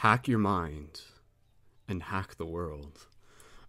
hack your mind and hack the world.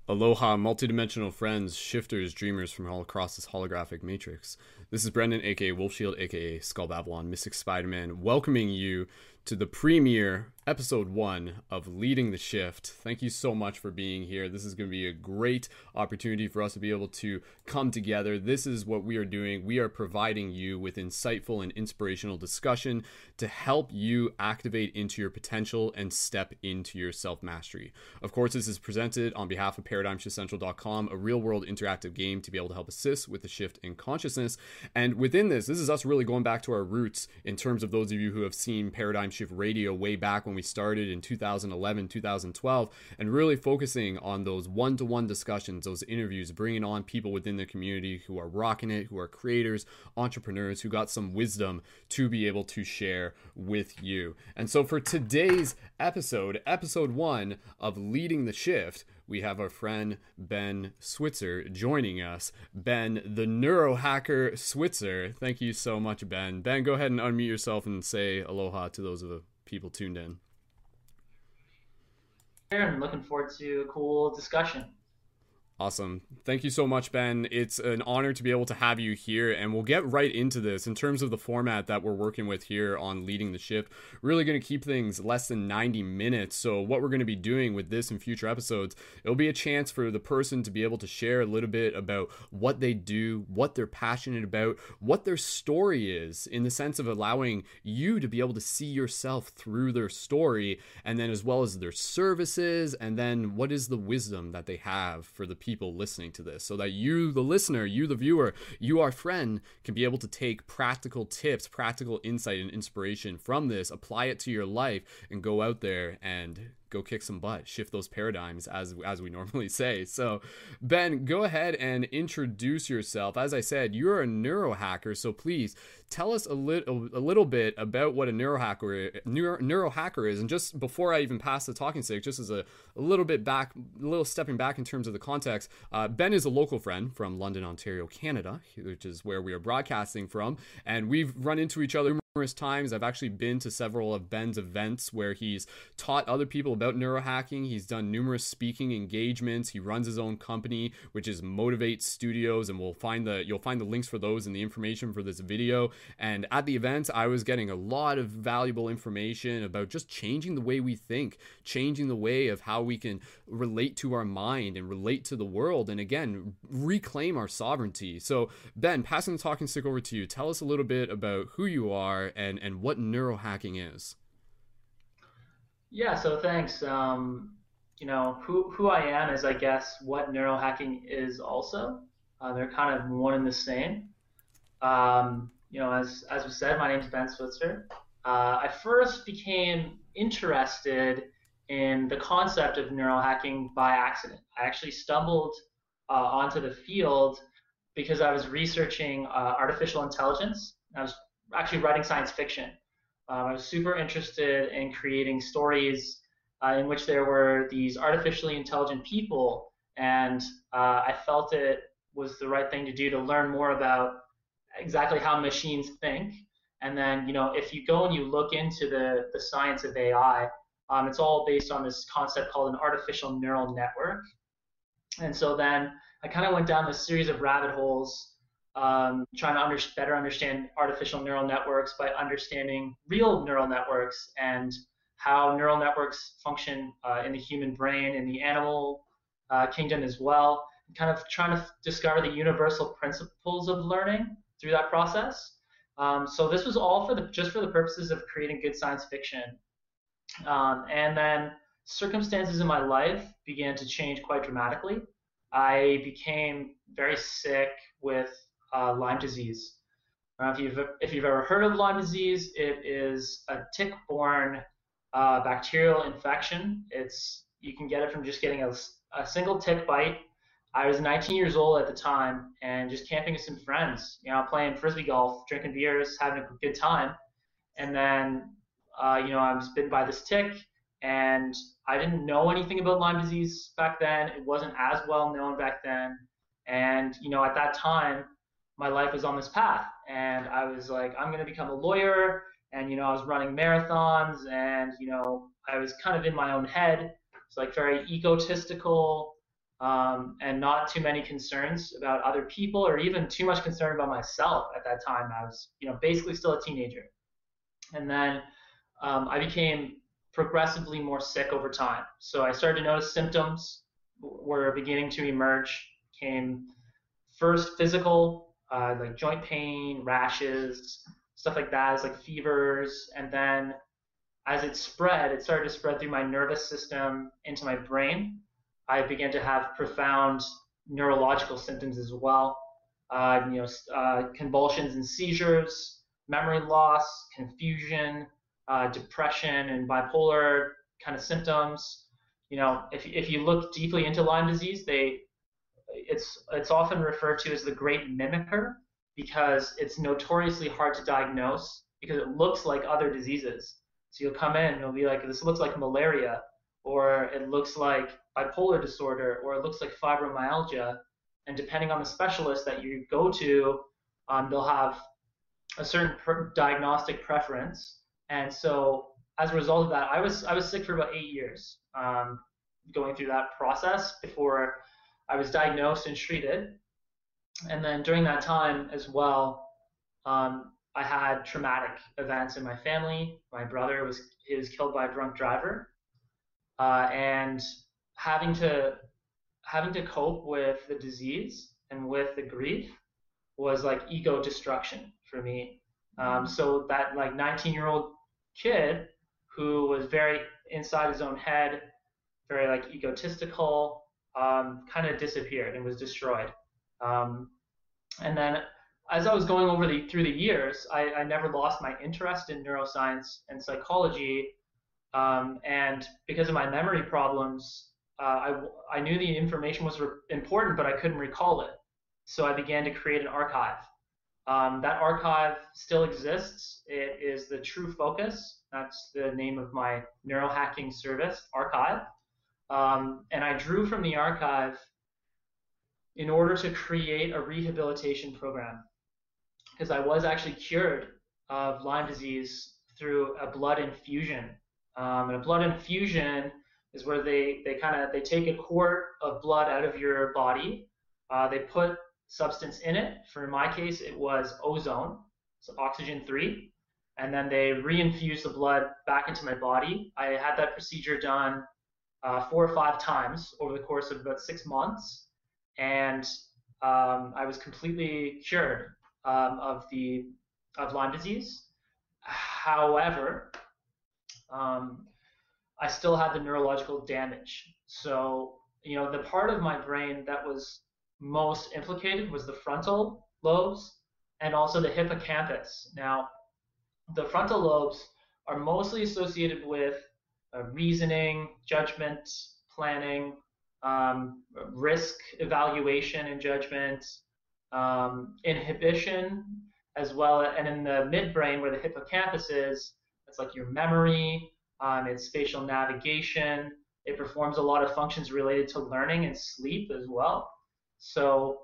Aloha, multidimensional friends, shifters, dreamers from all across this holographic matrix. This is Brendon, aka Wolfshield, aka Skull Babylon, Mystic Spider Man, welcoming you to the premiere episode one of Leading the Shift. Thank you so much for being here. This is going to be a great opportunity for us to be able to come together. This is what we are doing. We are providing you with insightful and inspirational discussion to help you activate into your potential and step into your self mastery. Of course, this is presented on behalf of ParadigmShiftCentral.com, a real world interactive game to be able to help assist with the shift in consciousness. And within this, this is us really going back to our roots in terms of those of you who have seen Paradigm Shift Radio way back when we started in 2011, 2012, and really focusing on those one to one discussions, those interviews, bringing on people within the community who are rocking it, who are creators, entrepreneurs, who got some wisdom to be able to share with you. And so for today's episode, episode one of Leading the Shift, we have our friend Ben Switzer joining us. Ben, the neurohacker Switzer. Thank you so much, Ben. Ben, go ahead and unmute yourself and say aloha to those of the people tuned in. I'm looking forward to a cool discussion. Awesome. Thank you so much, Ben. It's an honor to be able to have you here, and we'll get right into this in terms of the format that we're working with here on Leading the Shift. Really going to keep things less than 90 minutes. So, what we're going to be doing with this and future episodes, it'll be a chance for the person to be able to share a little bit about what they do, what they're passionate about, what their story is, in the sense of allowing you to be able to see yourself through their story, and then as well as their services, and then what is the wisdom that they have for the people people listening to this so that you, the listener, you, the viewer, you, our friend, can be able to take practical tips, practical insight, and inspiration from this, apply it to your life, and go out there and go kick some butt, shift those paradigms as as we normally say. So, Ben, go ahead and introduce yourself. As I said, you're a neurohacker, so please tell us a little a little bit about what a neurohacker neuro, neurohacker is. And just before I even pass the talking stick, just as a, a little bit back, a little stepping back in terms of the context, uh, Ben is a local friend from London, Ontario, Canada, which is where we are broadcasting from, and we've run into each other numerous times. I've actually been to several of Ben's events where he's taught other people about neurohacking. He's done numerous speaking engagements. He runs his own company, which is Motiv8 Studios, and we'll find the you'll find the links for those in the information for this video. And at the event, I was getting a lot of valuable information about just changing the way we think, changing the way of how we can relate to our mind and relate to the world, and again reclaim our sovereignty. So, Ben, passing the talking stick over to you. Tell us a little bit about who you are are and and what neurohacking is. Yeah, so thanks. Um, you know, who who I am is I guess what neurohacking is also. Uh, they're kind of one and the same. Um, you know, as as we said, my name is Ben Switzer. Uh, I first became interested in the concept of neurohacking by accident. I actually stumbled uh, onto the field because I was researching uh, artificial intelligence. I was actually writing science fiction. Um, I was super interested in creating stories uh, in which there were these artificially intelligent people, and uh, I felt it was the right thing to do to learn more about exactly how machines think. And then, you know, if you go and you look into the, the science of AI, um, it's all based on this concept called an artificial neural network. And so then I kind of went down this series of rabbit holes um, trying to under, better understand artificial neural networks by understanding real neural networks and how neural networks function uh, in the human brain, in the animal uh, kingdom as well, and kind of trying to discover the universal principles of learning through that process. Um, so this was all for the just for the purposes of creating good science fiction. Um, and then circumstances in my life began to change quite dramatically. I became very sick with uh, Lyme disease. if you've if you've ever heard of Lyme disease, it is a tick-borne uh, bacterial infection. It's you can get it from just getting a, a single tick bite. I was 19 years old at the time and just camping with some friends, you know, playing frisbee golf, drinking beers, having a good time. And then, uh, you know, I was bitten by this tick, and I didn't know anything about Lyme disease back then. It wasn't as well known back then. And you know, at that time, my life was on this path. And I was like, I'm going to become a lawyer and you know I was running marathons, and you know I was kind of in my own head. It's like very egotistical, um, and not too many concerns about other people, or even too much concern about myself at that time. I was, you know, basically still a teenager, and then um, I became progressively more sick over time. So I started to notice symptoms were beginning to emerge. Came first physical, uh, like joint pain, rashes, stuff like that. Like fevers, and then as it spread, it started to spread through my nervous system into my brain. I began to have profound neurological symptoms as well. Uh, you know, uh, convulsions and seizures, memory loss, confusion, uh, depression, and bipolar kind of symptoms. You know, if if you look deeply into Lyme disease, they it's it's often referred to as the great mimicker because it's notoriously hard to diagnose because it looks like other diseases. So you'll come in and you'll be like, this looks like malaria, or it looks like bipolar disorder, or it looks like fibromyalgia. And depending on the specialist that you go to, um, they'll have a certain diagnostic preference. And so as a result of that, I was I was sick for about eight years, um, going through that process before I was diagnosed and treated. And then during that time as well, um, I had traumatic events in my family. My brother was he was killed by a drunk driver, uh, and having to having to cope with the disease and with the grief was like ego destruction for me. Um, so that like 19 year old kid who was very inside his own head, very like egotistical, um, kind of disappeared and was destroyed. Um, and then as I was going over the through the years, I, I never lost my interest in neuroscience and psychology. Um, and because of my memory problems, uh, I, I knew the information was re- important, but I couldn't recall it. So I began to create an archive. Um, that archive still exists. It is the True Focus. That's the name of my neurohacking service, Archive. Um, and I drew from the archive in order to create a rehabilitation program because I was actually cured of Lyme disease through a blood infusion. Um, and a blood infusion is where they, they kind of they take a quart of blood out of your body. Uh, they put substance in it. For my case, it was ozone, so oxygen three, and then they reinfuse the blood back into my body. I had that procedure done uh, four or five times over the course of about six months and um, I was completely cured um, of the of Lyme disease. However, um, I still had the neurological damage. So you know, the part of my brain that was most implicated was the frontal lobes and also the hippocampus. Now, the frontal lobes are mostly associated with uh, reasoning, judgment, planning, um, risk evaluation and judgment, um, inhibition, as well, and in the midbrain where the hippocampus is, it's like your memory, um, it's spatial navigation. It performs a lot of functions related to learning and sleep as well. So,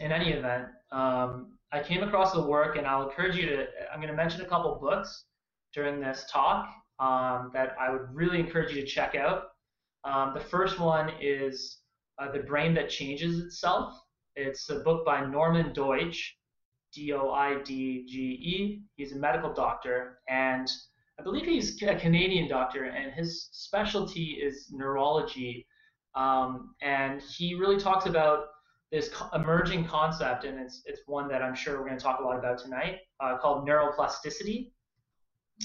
in any event, um, I came across the work, and I'll encourage you to. I'm going to mention a couple books during this talk um, that I would really encourage you to check out. Um, the first one is uh, The Brain That Changes Itself. It's a book by Norman Doidge, D O I D G E. He's a medical doctor, and I believe he's a Canadian doctor, and his specialty is neurology. Um, and he really talks about this co- emerging concept, and it's, it's one that I'm sure we're going to talk a lot about tonight, uh, called neuroplasticity.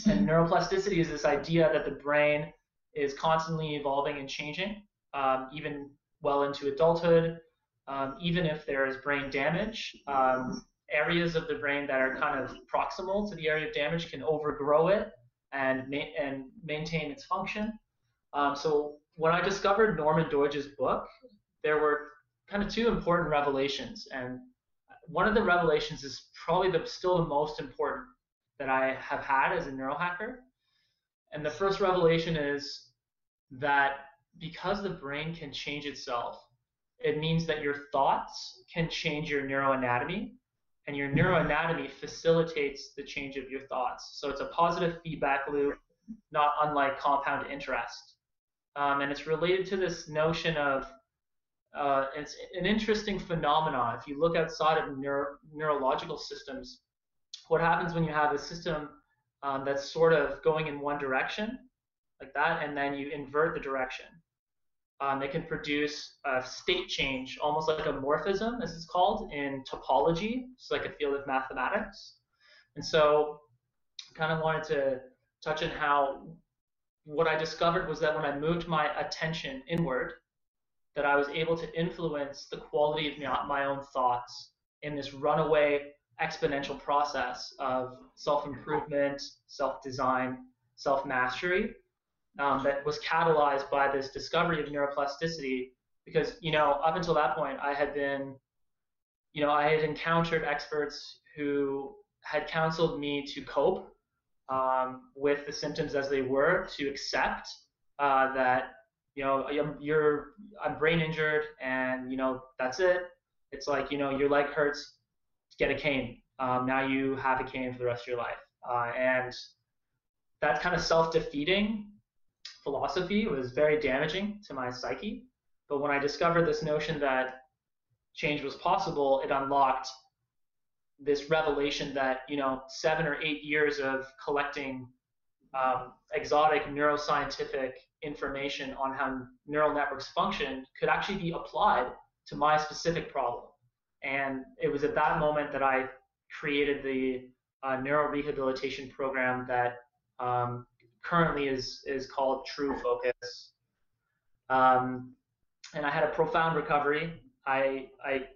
And neuroplasticity is this idea that the brain is constantly evolving and changing, um, even well into adulthood. Um, even if there is brain damage, um, areas of the brain that are kind of proximal to the area of damage can overgrow it and ma- and maintain its function. Um, so when I discovered Norman Doidge's book, there were kind of two important revelations, and one of the revelations is probably the still the most important that I have had as a neurohacker. And the first revelation is that because the brain can change itself, it means that your thoughts can change your neuroanatomy, and your neuroanatomy facilitates the change of your thoughts. So it's a positive feedback loop, not unlike compound interest. Um, and it's related to this notion of uh, it's an interesting phenomenon. If you look outside of neuro- neurological systems, what happens when you have a system um, that's sort of going in one direction, like that, and then you invert the direction? Um, it can produce a state change, almost like a morphism, as it's called in topology. It's like a field of mathematics. And so, I kind of wanted to touch on how what I discovered was that when I moved my attention inward, that I was able to influence the quality of my own thoughts in this runaway exponential process of self-improvement, self-design, self-mastery um, that was catalyzed by this discovery of neuroplasticity. Because you know, up until that point, I had been, you know, I had encountered experts who had counseled me to cope um, with the symptoms as they were, to accept uh, that you know you're I'm brain injured and you know that's it. It's like you know your leg hurts, get a cane. Um, now you have a cane for the rest of your life, uh, and that kind of self-defeating philosophy was very damaging to my psyche. But when I discovered this notion that change was possible, it unlocked this revelation that you know seven or eight years of collecting um, exotic neuroscientific information on how neural networks function could actually be applied to my specific problem. And it was at that moment that I created the uh, neuro rehabilitation program that um, currently is is called True Focus. Um, and I had a profound recovery. I I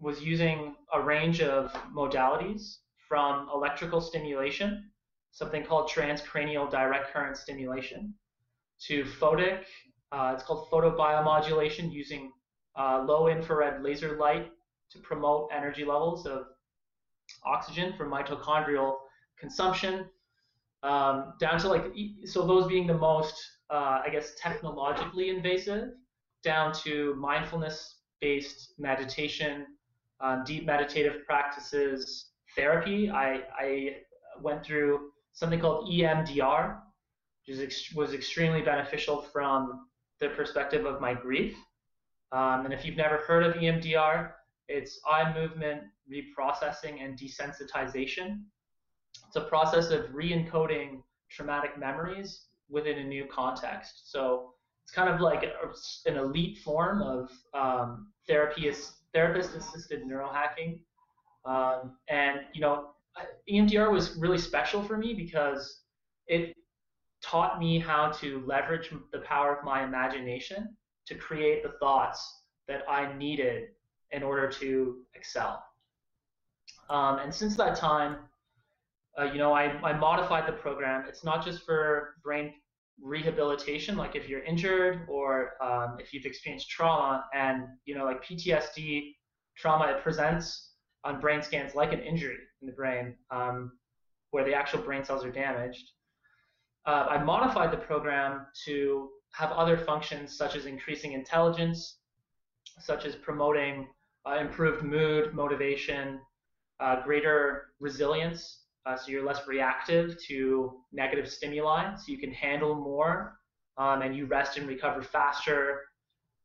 was using a range of modalities from electrical stimulation, something called transcranial direct current stimulation, to photic. Uh, it's called photobiomodulation using uh, low infrared laser light to promote energy levels of oxygen for mitochondrial consumption um, down to like so those being the most uh, I guess technologically invasive, down to mindfulness-based meditation, um, deep meditative practices, therapy. I, I went through something called EMDR, which ex- was extremely beneficial from the perspective of my grief. Um, and if you've never heard of EMDR, it's eye movement reprocessing and desensitization. It's a process of re-encoding traumatic memories within a new context. So it's kind of like an elite form of um, therapist-assisted neurohacking. Um, and you know, EMDR was really special for me because it taught me how to leverage the power of my imagination to create the thoughts that I needed in order to excel. Um, and since that time, uh, you know, I, I modified the program. It's not just for brain rehabilitation, like if you're injured or um, if you've experienced trauma, and you know, like PTSD trauma, it presents on brain scans like an injury in the brain, um, where the actual brain cells are damaged. Uh, I modified the program to have other functions such as increasing intelligence, such as promoting uh, improved mood, motivation, uh, greater resilience uh, so you're less reactive to negative stimuli, so you can handle more, um, and you rest and recover faster.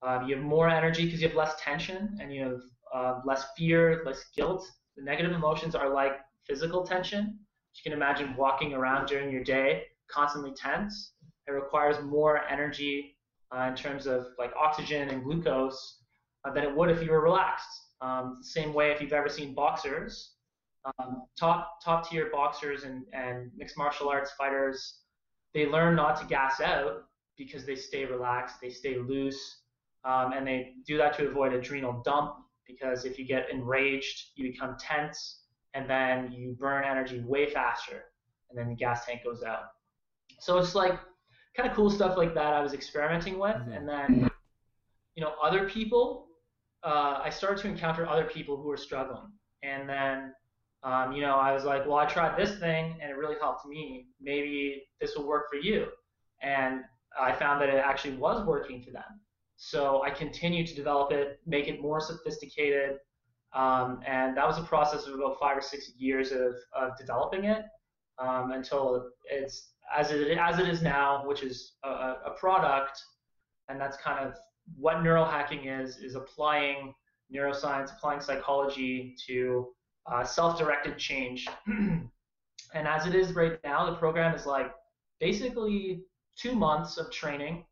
Um, you have more energy because you have less tension, and you have uh, less fear, less guilt. The negative emotions are like physical tension. You can imagine walking around during your day constantly tense. It requires more energy uh, in terms of like oxygen and glucose uh, than it would if you were relaxed. Um, same way if you've ever seen boxers, um, top top tier boxers and, and mixed martial arts fighters, they learn not to gas out because they stay relaxed, they stay loose, um, and they do that to avoid adrenal dump. Because if you get enraged, you become tense, and then you burn energy way faster, and then the gas tank goes out. So it's like kind of cool stuff like that I was experimenting with, mm-hmm. and then you know other people. Uh, I started to encounter other people who were struggling, and then um, you know, I was like, well, I tried this thing and it really helped me. Maybe this will work for you. And I found that it actually was working for them. So I continued to develop it, make it more sophisticated, Um, and that was a process of about five or six years of, of developing it um, until it's as it, as it is now, which is a, a product. And that's kind of what neurohacking is, is applying neuroscience, applying psychology to uh, self-directed change. and as it is right now, the program is like basically two months of training,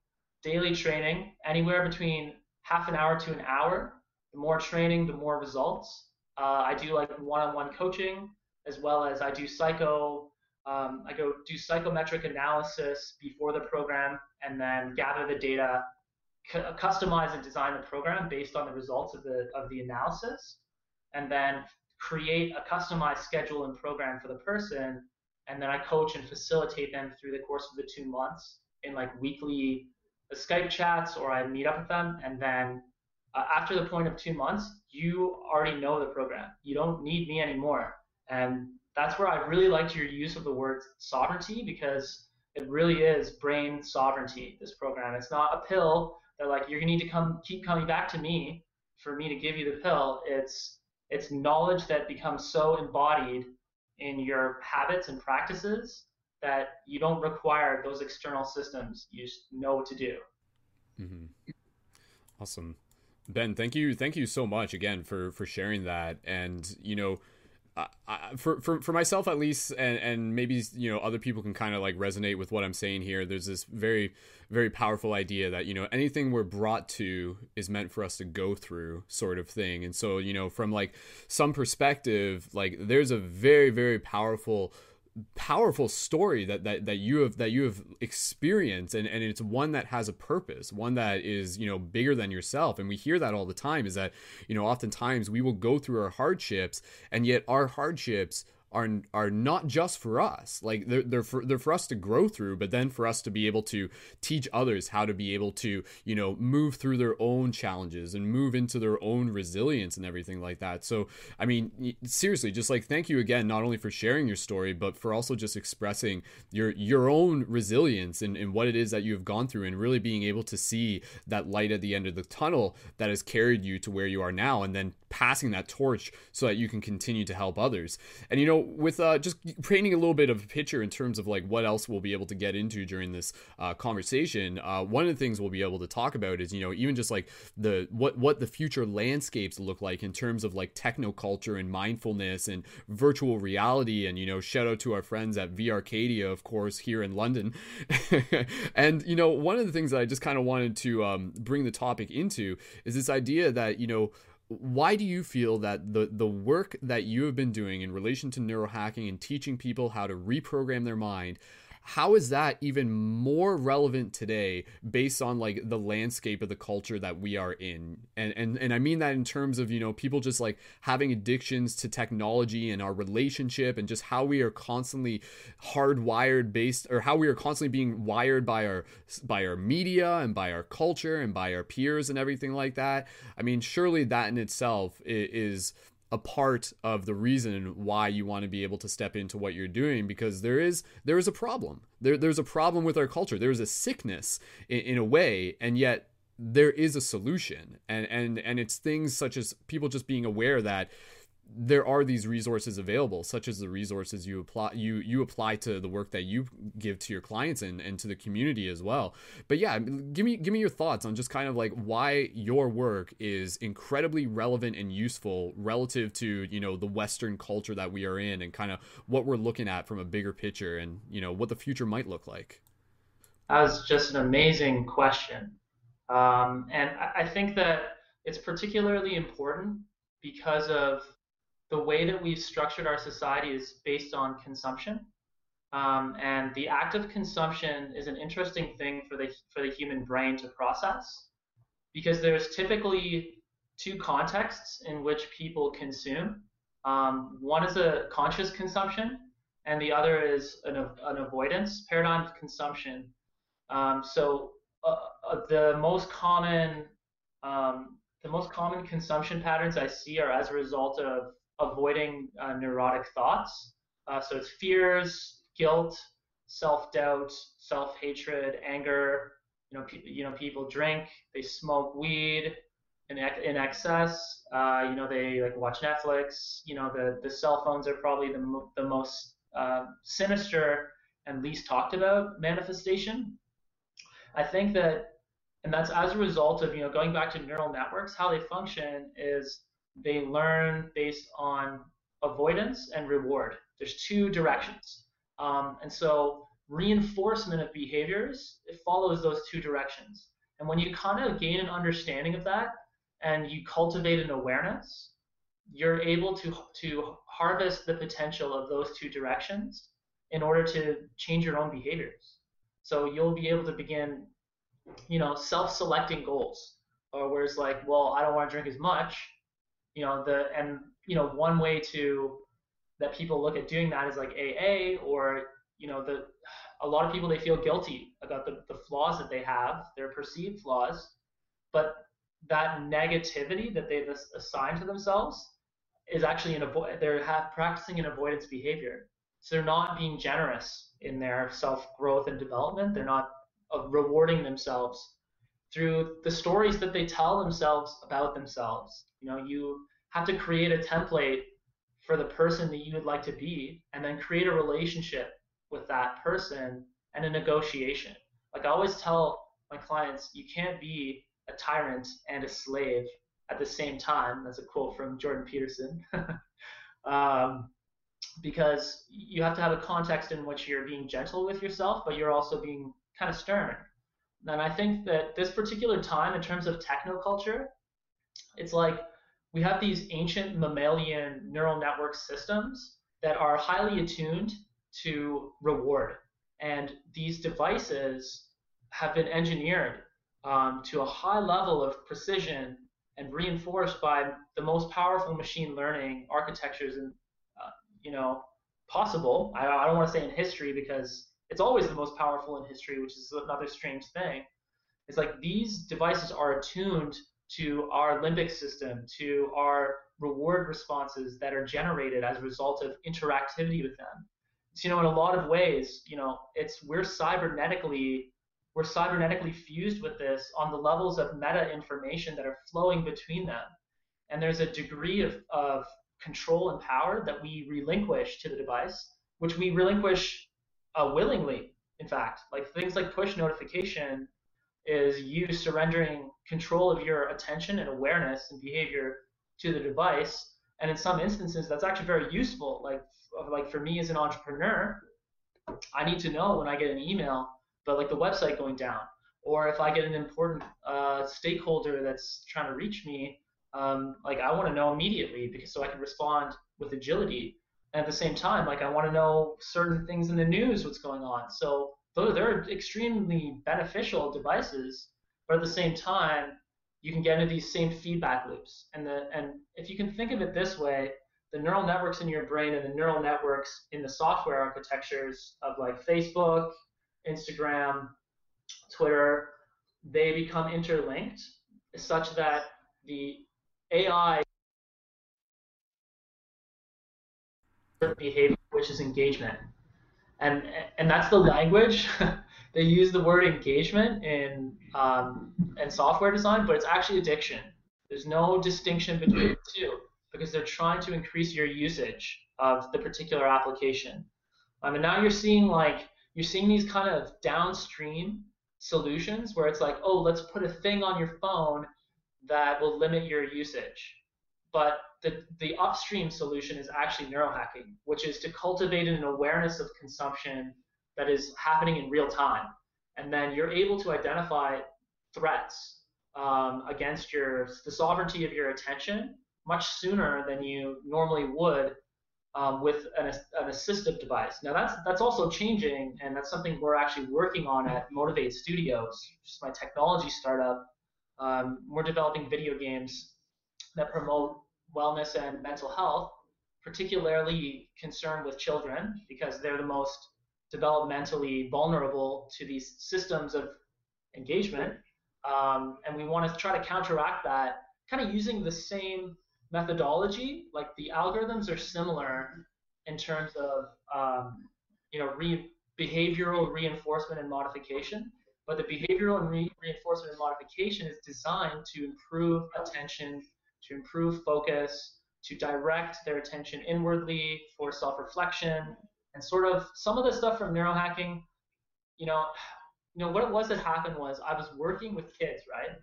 daily training, anywhere between half an hour to an hour. The more training, the more results. Uh, I do like one-on-one coaching as well as I do psycho. Um, I go do psychometric analysis before the program and then gather the data, customize and design the program based on the results of the of the analysis, and then create a customized schedule and program for the person. And then I coach and facilitate them through the course of the two months in like weekly Skype chats or I meet up with them. And then uh, after the point of two months, you already know the program. You don't need me anymore. And that's where I really liked your use of the word sovereignty because it really is brain sovereignty. This program. It's not a pill that like you're gonna need to come keep coming back to me for me to give you the pill. It's it's knowledge that becomes so embodied in your habits and practices that you don't require those external systems. You know what to do. Mm-hmm. Awesome. Ben, thank you, thank you so much again for for sharing that. And you know, For, for for myself at least, and and maybe you know other people can kind of like resonate with what I'm saying here. There's this very very powerful idea that you know anything we're brought to is meant for us to go through, sort of thing. And so you know from like some perspective, like there's a very very powerful powerful story that, that that you have that you have experienced and, and it's one that has a purpose one that is you know bigger than yourself. And we hear that all the time is that you know oftentimes we will go through our hardships and yet our hardships are are not just for us. Like they're they're for they're for us to grow through, but then for us to be able to teach others how to be able to you know move through their own challenges and move into their own resilience and everything like that. So I mean, seriously, just like thank you again, not only for sharing your story, but for also just expressing your your own resilience and, and what it is that you have gone through, and really being able to see that light at the end of the tunnel that has carried you to where you are now, and then passing that torch so that you can continue to help others. And you know with uh, just painting a little bit of a picture in terms of like what else we'll be able to get into during this uh, conversation, uh, one of the things we'll be able to talk about is you know even just like the what what the future landscapes look like in terms of like techno culture and mindfulness and virtual reality. And you know, shout out to our friends at VRcadia, of course, here in London. and you know, one of the things that I just kind of wanted to um, bring the topic into is this idea that you know why do you feel that the the work that you have been doing in relation to neurohacking and teaching people how to reprogram their mind how is that even more relevant today based on like the landscape of the culture that we are in? And and and I mean that in terms of you know people just like having addictions to technology and our relationship and just how we are constantly hardwired based or how we are constantly being wired by our by our media and by our culture and by our peers and everything like that. I mean surely that in itself is a part of the reason why you want to be able to step into what you're doing because there is there is a problem. There there's a problem with our culture. There's a sickness in, in a way and yet there is a solution. And and and it's things such as people just being aware that there are these resources available such as the resources you apply you you apply to the work that you give to your clients and, and to the community as well. But yeah give me give me your thoughts on just kind of like why your work is incredibly relevant and useful relative to you know the western culture that we are in and kind of what we're looking at from a bigger picture and you know what the future might look like. That was just an amazing question. Um, and i think that it's particularly important because of the way that we've structured our society is based on consumption. Um, and the act of consumption is an interesting thing for the for the human brain to process because there's typically two contexts in which people consume. Um, one is a conscious consumption, and the other is an, an avoidance paradigm of consumption. Um, so uh, uh, the most common um, the most common consumption patterns I see are as a result of avoiding uh, neurotic thoughts. Uh, so it's fears, guilt, self-doubt, self-hatred, anger. You know, pe- you know, people drink, they smoke weed, in, in excess. Uh, you know, they like watch Netflix. You know, the the cell phones are probably the the most uh, sinister and least talked about manifestation. I think that, and that's as a result of you know going back to neural networks. How they function is they learn based on avoidance and reward. There's two directions, um, and so reinforcement of behaviors it follows those two directions. And when you kind of gain an understanding of that, and you cultivate an awareness, you're able to to harvest the potential of those two directions in order to change your own behaviors. So you'll be able to begin, you know, self-selecting goals, or where it's like, well, I don't want to drink as much, you know, the and you know one way to that people look at doing that is like AA or you know the a lot of people they feel guilty about the, the flaws that they have, their perceived flaws, but that negativity that they've assigned to themselves is actually an avoid they're have, practicing an avoidance behavior. So they're not being generous in their self growth and development. They're not uh, rewarding themselves through the stories that they tell themselves about themselves. You know, you have to create a template for the person that you would like to be, and then create a relationship with that person and a negotiation. Like I always tell my clients, you can't be a tyrant and a slave at the same time. That's a quote from Jordan Peterson. um, because you have to have a context in which you're being gentle with yourself, but you're also being kind of stern. And I think that this particular time, in terms of technoculture, it's like we have these ancient mammalian neural network systems that are highly attuned to reward. And these devices have been engineered um, to a high level of precision and reinforced by the most powerful machine learning architectures and uh, you know possible. I, I don't want to say in history because it's always the most powerful in history, which is another strange thing. It's like these devices are attuned to our limbic system, to our reward responses that are generated as a result of interactivity with them. So, you know, in a lot of ways, you know, it's we're cybernetically we're cybernetically fused with this on the levels of meta information that are flowing between them. And there's a degree of, of control and power that we relinquish to the device, which we relinquish uh, willingly, in fact. Like things like push notification is you surrendering control of your attention and awareness and behavior to the device. And in some instances, that's actually very useful. Like, like for me as an entrepreneur, I need to know when I get an email but like the website going down, or if I get an important uh, stakeholder that's trying to reach me, um, like I want to know immediately because so I can respond with agility. At the same time, like I want to know certain things in the news, what's going on. So those they're extremely beneficial devices, but at the same time, you can get into these same feedback loops. And the and if you can think of it this way, the neural networks in your brain and the neural networks in the software architectures of like Facebook Instagram, Twitter, they become interlinked such that the AI behavior, which is engagement. And, and that's the language. they use the word engagement in, um, in software design, but it's actually addiction. There's no distinction between the two because they're trying to increase your usage of the particular application. Um, and now you're seeing like you're seeing these kind of downstream solutions where it's like, oh, let's put a thing on your phone that will limit your usage. But the, the upstream solution is actually neurohacking, which is to cultivate an awareness of consumption that is happening in real time. And then you're able to identify threats um, against your the sovereignty of your attention much sooner than you normally would um, with an, an assistive device. Now that's that's also changing, and that's something we're actually working on at Motiv8 Studios, which is my technology startup. Um, we're developing video games that promote wellness and mental health, particularly concerned with children because they're the most developmentally vulnerable to these systems of engagement. Um, and we want to try to counteract that, kind of using the same methodology, like the algorithms are similar in terms of um, you know re- behavioral reinforcement and modification, but the behavioral re- reinforcement and modification is designed to improve attention, to improve focus, to direct their attention inwardly for self-reflection, and sort of some of the stuff from neurohacking. You know, you know what it was that happened was I was working with kids, right?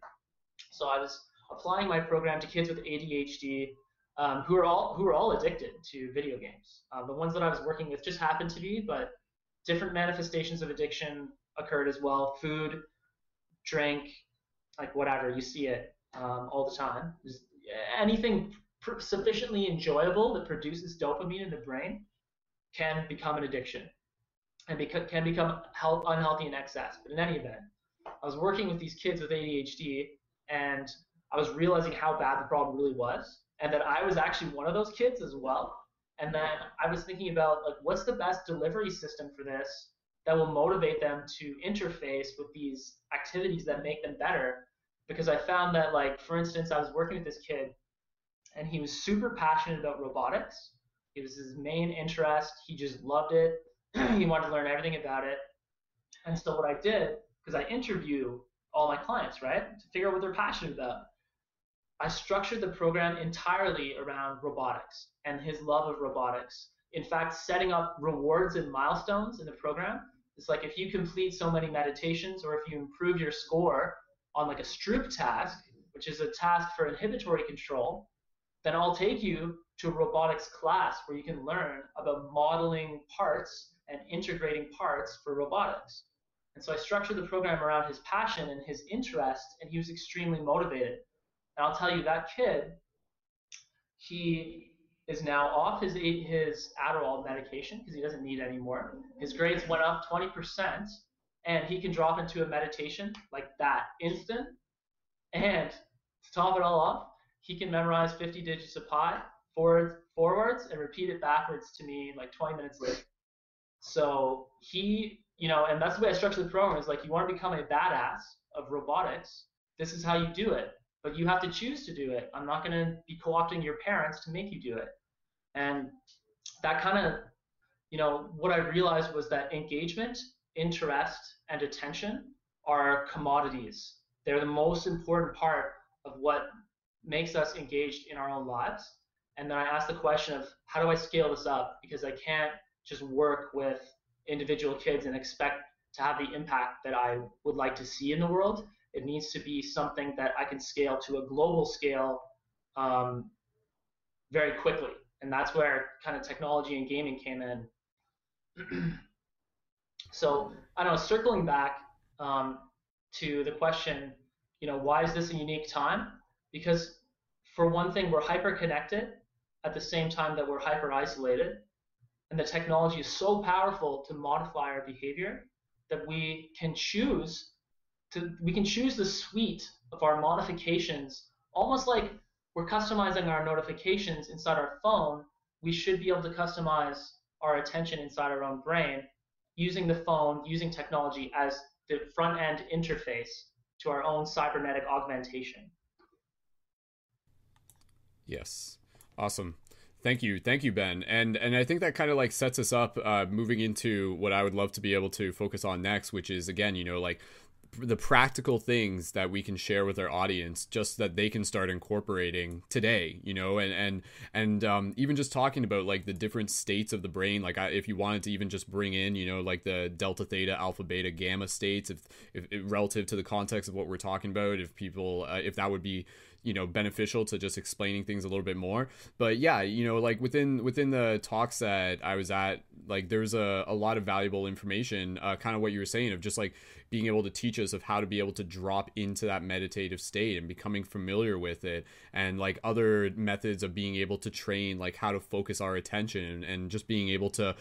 So I was applying my program to kids with ADHD um, who are all who are all addicted to video games. Uh, the ones that I was working with just happened to be, but different manifestations of addiction occurred as well. Food, drink, like whatever you see it um, all the time. Anything pr- sufficiently enjoyable that produces dopamine in the brain can become an addiction and beca- can become health- unhealthy in excess. But in any event, I was working with these kids with ADHD and I was realizing how bad the problem really was and that I was actually one of those kids as well. And then I was thinking about like what's the best delivery system for this that will motivate them to interface with these activities that make them better. Because I found that like for instance, I was working with this kid and he was super passionate about robotics. It was his main interest. He just loved it. he wanted to learn everything about it. And so what I did, because I interview all my clients, right, to figure out what they're passionate about. I structured the program entirely around robotics and his love of robotics. In fact, setting up rewards and milestones in the program. It's like if you complete so many meditations or if you improve your score on like a Stroop task, which is a task for inhibitory control, then I'll take you to a robotics class where you can learn about modeling parts and integrating parts for robotics. And so I structured the program around his passion and his interest, and he was extremely motivated. And I'll tell you, that kid, he is now off his his Adderall medication because he doesn't need it anymore. His grades went up 20%, and he can drop into a meditation like that instant. And to top it all off, he can memorize 50 digits of pi forwards, forwards and repeat it backwards to me like 20 minutes later. So he, you know, and that's the way I structure the program is like you want to become a badass of robotics. This is how you do it but you have to choose to do it. I'm not going to be co-opting your parents to make you do it. And that kind of, you know, what I realized was that engagement, interest, and attention are commodities. They're the most important part of what makes us engaged in our own lives. And then I asked the question of how do I scale this up? Because I can't just work with individual kids and expect to have the impact that I would like to see in the world. It needs to be something that I can scale to a global scale um, very quickly. And that's where kind of technology and gaming came in. so I don't know, circling back um, to the question, you know, why is this a unique time? Because for one thing, we're hyper connected at the same time that we're hyper isolated. And the technology is so powerful to modify our behavior that we can choose to we can choose the suite of our modifications almost like we're customizing our notifications inside our phone we should be able to customize our attention inside our own brain using the phone using technology as the front end interface to our own cybernetic augmentation. Yes. Awesome. Thank you, thank you, Ben, and and I think that kind of like sets us up uh, moving into what I would love to be able to focus on next, which is again, you know, like the practical things that we can share with our audience just that they can start incorporating today you know? And and and um, even just talking about like the different states of the brain like I, if you wanted to even just bring in you know like the delta theta alpha beta gamma states if, if, if relative to the context of what we're talking about if people uh, if that would be you know beneficial to just explaining things a little bit more. But yeah you know like within within the talks that i was at like there's a, a lot of valuable information uh, kind of what you were saying of just like being able to teach us of how to be able to drop into that meditative state and becoming familiar with it and like other methods of being able to train like how to focus our attention and, just being able to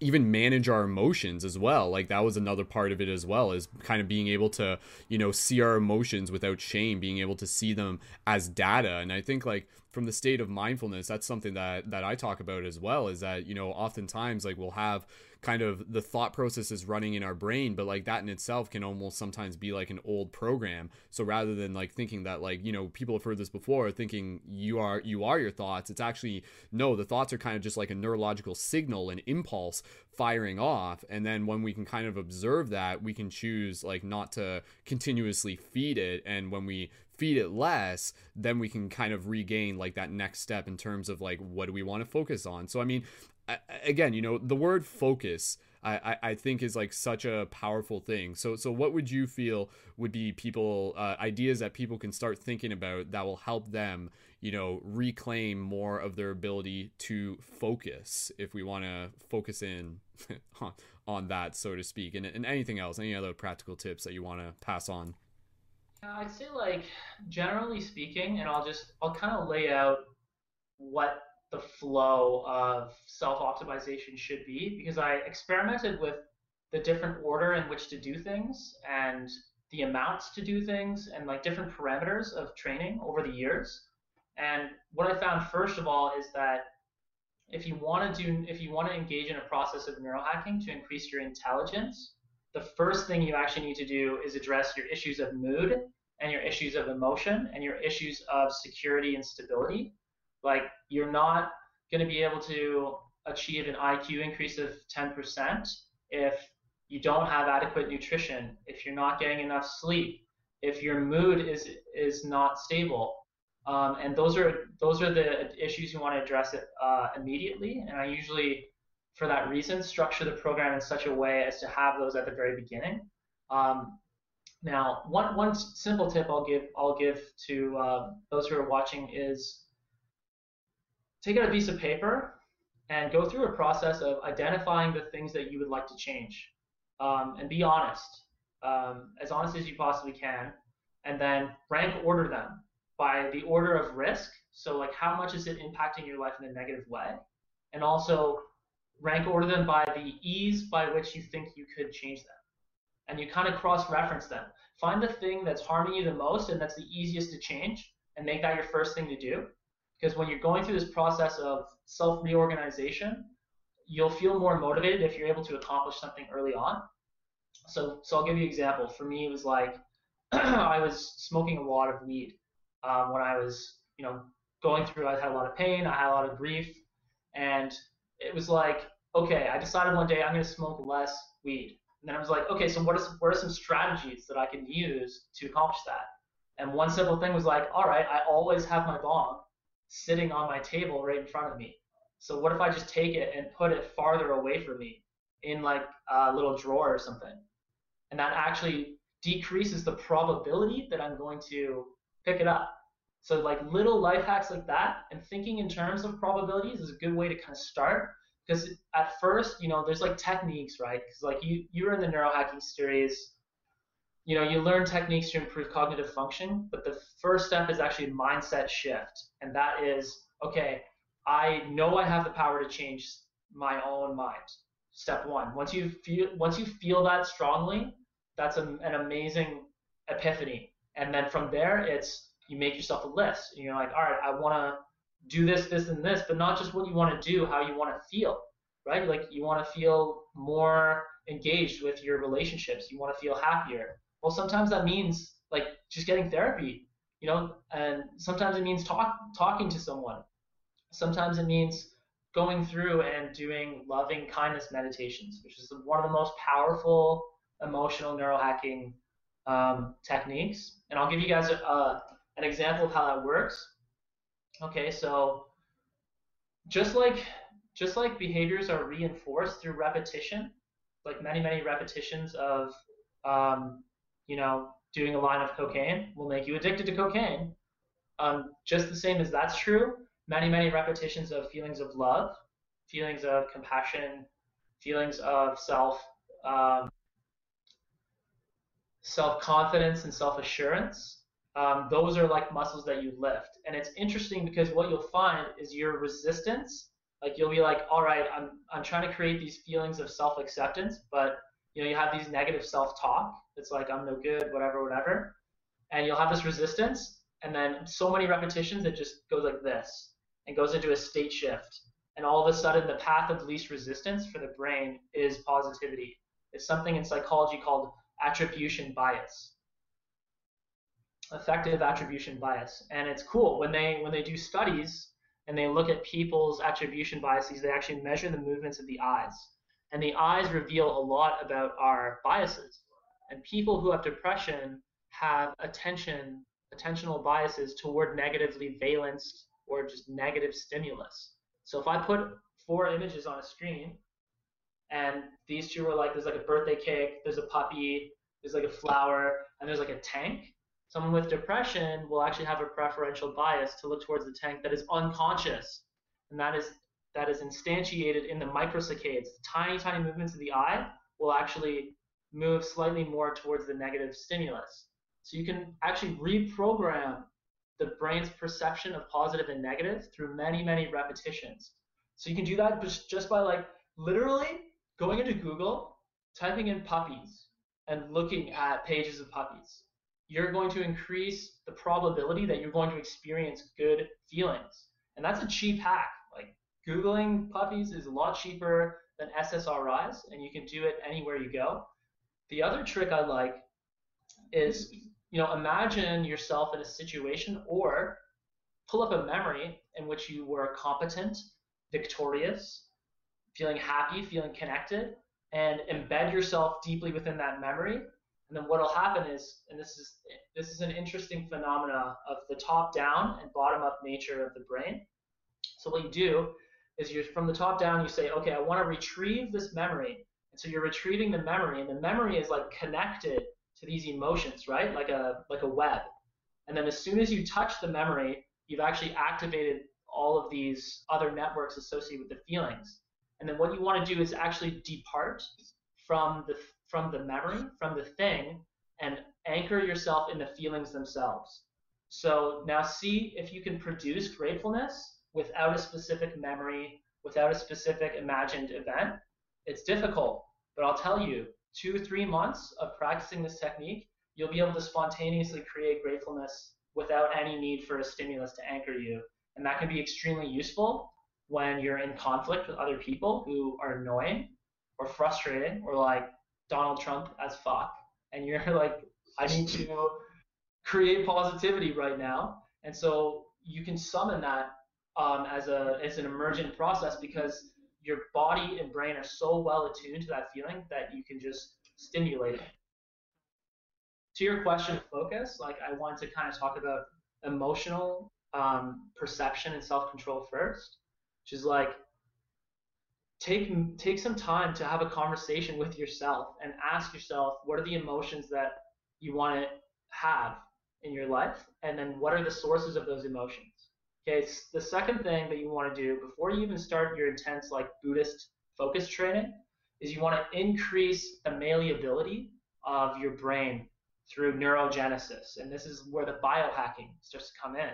even manage our emotions as well. Like that was another part of it as well is kind of being able to you know see our emotions without shame being able to see them as data. And i think like from the state of mindfulness that's something that that i talk about as well is that you know oftentimes like we'll have kind of the thought process is running in our brain but like that in itself can almost sometimes be like an old program. So rather than like thinking that like you know people have heard this before thinking you are you are your thoughts it's actually no the thoughts are kind of just like a neurological signal an impulse firing off. And then when we can kind of observe that we can choose like not to continuously feed it. And when we feed it less then we can kind of regain like that next step in terms of like what do we want to focus on so i mean again you know the word focus I, I think is like such a powerful thing. So so what would you feel would be people uh, ideas that people can start thinking about that will help them you know reclaim more of their ability to focus if we want to focus in on that so to speak and, and anything else any other practical tips that you want to pass on. I'd say like generally speaking, and I'll just I'll kind of lay out what the flow of self optimization should be because I experimented with the different order in which to do things and the amounts to do things and like different parameters of training over the years. And what I found first of all is that if you want to do if you want to engage in a process of neurohacking to increase your intelligence, the first thing you actually need to do is address your issues of mood and your issues of emotion and your issues of security and stability like you're not going to be able to achieve an IQ increase of 10% if you don't have adequate nutrition, if you're not getting enough sleep, if your mood is is not stable. Um, and those are those are the issues you want to address it uh, immediately. And I usually, for that reason, structure the program in such a way as to have those at the very beginning. Um, now, one one simple tip I'll give I'll give to uh, those who are watching is take out a piece of paper and go through a process of identifying the things that you would like to change um, and be honest, um, as honest as you possibly can, and then rank order them by the order of risk. So, like, how much is it impacting your life in a negative way? And also rank order them by the ease by which you think you could change them. And you kind of cross reference them. Find the thing that's harming you the most and that's the easiest to change and make that your first thing to do because when you're going through this process of self reorganization, you'll feel more motivated if you're able to accomplish something early on. So, so I'll give you an example. For me, it was like I was smoking a lot of weed um, when I was, you know, going through. I had a lot of pain, I had a lot of grief, and it was like, okay, I decided one day I'm going to smoke less weed. And then I was like, okay, so what, is, what are some strategies that I can use to accomplish that? And one simple thing was like, all right, I always have my bong sitting on my table right in front of me. So what if I just take it and put it farther away from me in like a little drawer or something? And that actually decreases the probability that I'm going to pick it up. So like little life hacks like that and thinking in terms of probabilities is a good way to kind of start because at first, you know, there's like techniques, right? Because like you you were in the neurohacking series you know, you learn techniques to improve cognitive function, but the first step is actually mindset shift. And that is, okay, I know I have the power to change my own mind. Step one. Once you feel once you feel that strongly, that's a, an amazing epiphany. And then from there, it's you make yourself a list. And you're like, all right, I want to do this, this, and this, but not just what you want to do, how you want to feel, right? Like you want to feel more engaged with your relationships. You want to feel happier. Well, sometimes that means like just getting therapy, you know, and sometimes it means talk talking to someone. Sometimes it means going through and doing loving kindness meditations, which is one of the most powerful emotional neurohacking um, techniques. And I'll give you guys a, a, an example of how that works. Okay, so just like just like behaviors are reinforced through repetition, like many many repetitions of um, you know, doing a line of cocaine will make you addicted to cocaine. Um, just the same as that's true, many, many repetitions of feelings of love, feelings of compassion, feelings of self, um, self-confidence and self-assurance. Um, those are like muscles that you lift. And it's interesting because what you'll find is your resistance, like you'll be like, all right, I'm, I'm trying to create these feelings of self-acceptance, but you know, you have these negative self-talk. It's like I'm no good, whatever, whatever, and you'll have this resistance, and then so many repetitions it just goes like this and goes into a state shift, and all of a sudden the path of least resistance for the brain is positivity. It's something in psychology called attribution bias. Effective attribution bias. And it's cool when they when they do studies and they look at people's attribution biases, they actually measure the movements of the eyes. And the eyes reveal a lot about our biases. And people who have depression have attention attentional biases toward negatively valenced or just negative stimulus. So if I put four images on a screen and these two are like there's like a birthday cake, there's a puppy, there's like a flower, and there's like a tank. Someone with depression will actually have a preferential bias to look towards the tank that is unconscious, and that is that is instantiated in the microsaccades. Tiny, tiny movements of the eye will actually move slightly more towards the negative stimulus. So you can actually reprogram the brain's perception of positive and negative through many, many repetitions. So you can do that just by like literally going into Google, typing in puppies, and looking at pages of puppies. You're going to increase the probability that you're going to experience good feelings. And that's a cheap hack. Like Googling puppies is a lot cheaper than SSRIs, and you can do it anywhere you go. The other trick I like is you know, imagine yourself in a situation or pull up a memory in which you were competent, victorious, feeling happy, feeling connected, and embed yourself deeply within that memory. And then what'll happen is, and this is this is an interesting phenomena of the top down and bottom up nature of the brain. So what you do is you're from the top down, you say, okay, I want to retrieve this memory. And so you're retrieving the memory, and the memory is like connected to these emotions, right? Like a like a web. And then as soon as you touch the memory, you've actually activated all of these other networks associated with the feelings. And then what you want to do is actually depart from the from the memory, from the thing, and anchor yourself in the feelings themselves. So now see if you can produce gratefulness without a specific memory, without a specific imagined event. It's difficult, but I'll tell you, two, three months of practicing this technique, you'll be able to spontaneously create gratefulness without any need for a stimulus to anchor you. And that can be extremely useful when you're in conflict with other people who are annoying or frustrating or like Donald Trump as fuck. And you're like, I need to create positivity right now. And so you can summon that um, as a as an emergent process because your body and brain are so well attuned to that feeling that you can just stimulate it. To your question of focus, like I want to kind of talk about emotional um, perception and self-control first, which is like take take some time to have a conversation with yourself and ask yourself what are the emotions that you want to have in your life, and then what are the sources of those emotions. Okay, the second thing that you want to do before you even start your intense like Buddhist focus training is you want to increase the malleability of your brain through neurogenesis. And this is where the biohacking starts to come in.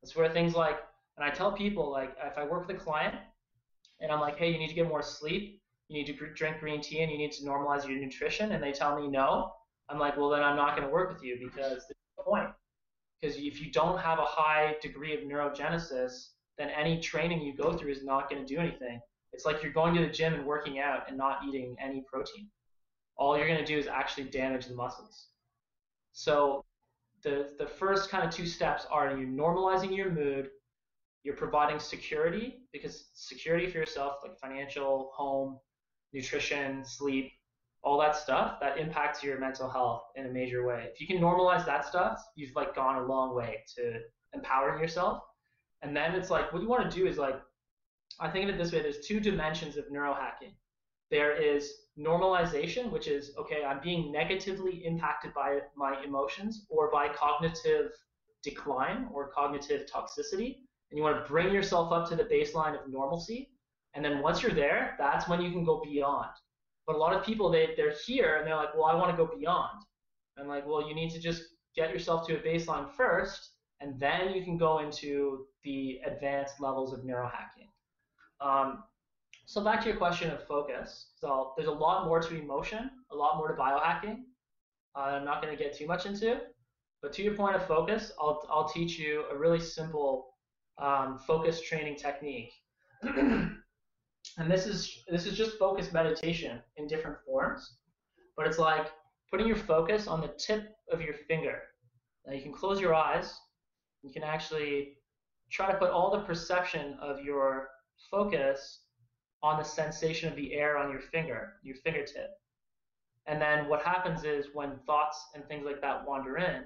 That's where things like, and I tell people like if I work with a client and I'm like, hey, you need to get more sleep, you need to drink green tea, and you need to normalize your nutrition, and they tell me no, I'm like, well then I'm not going to work with you because there's no point. Because if you don't have a high degree of neurogenesis, then any training you go through is not going to do anything. It's like you're going to the gym and working out and not eating any protein. All you're going to do is actually damage the muscles. So the, the first kind of two steps are you normalizing your mood, you're providing security, because security for yourself, like financial, home, nutrition, sleep, all that stuff that impacts your mental health in a major way. If you can normalize that stuff, you've like gone a long way to empowering yourself. And then it's like what you want to do is like I think of it this way: there's two dimensions of neurohacking. There is normalization, which is okay, I'm being negatively impacted by my emotions or by cognitive decline or cognitive toxicity, and you want to bring yourself up to the baseline of normalcy. And then once you're there, that's when you can go beyond. But a lot of people, they, they're here and they're like, well, I want to go beyond. And like, well, you need to just get yourself to a baseline first, and then you can go into the advanced levels of neurohacking. Um, so back to your question of focus. So there's a lot more to emotion, a lot more to biohacking. Uh, I'm not going to get too much into, but to your point of focus, I'll, I'll teach you a really simple um, focus training technique. and this is this is just focused meditation in different forms, but it's like putting your focus on the tip of your finger. Now you can close your eyes. You can actually try to put all the perception of your focus on the sensation of the air on your finger, your fingertip. And then what happens is when thoughts and things like that wander in,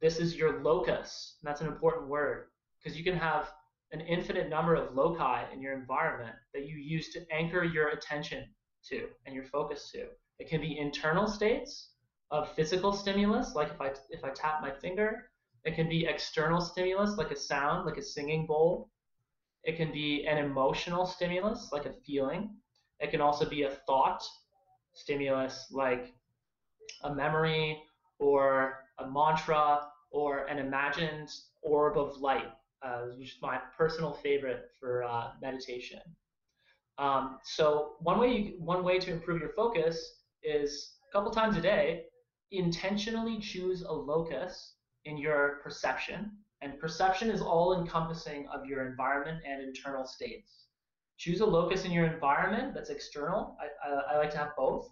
this is your locus. And that's an important word because you can have an infinite number of loci in your environment that you use to anchor your attention to and your focus to. It can be internal states of physical stimulus, like if I if I tap my finger. It can be external stimulus, like a sound, like a singing bowl. It can be an emotional stimulus, like a feeling. It can also be a thought stimulus, like a memory or a mantra or an imagined orb of light, uh, which is my personal favorite for uh, meditation. Um, so one way you, one way to improve your focus is a couple times a day, intentionally choose a locus in your perception, and perception is all encompassing of your environment and internal states. Choose a locus in your environment that's external. I, I, I like to have both.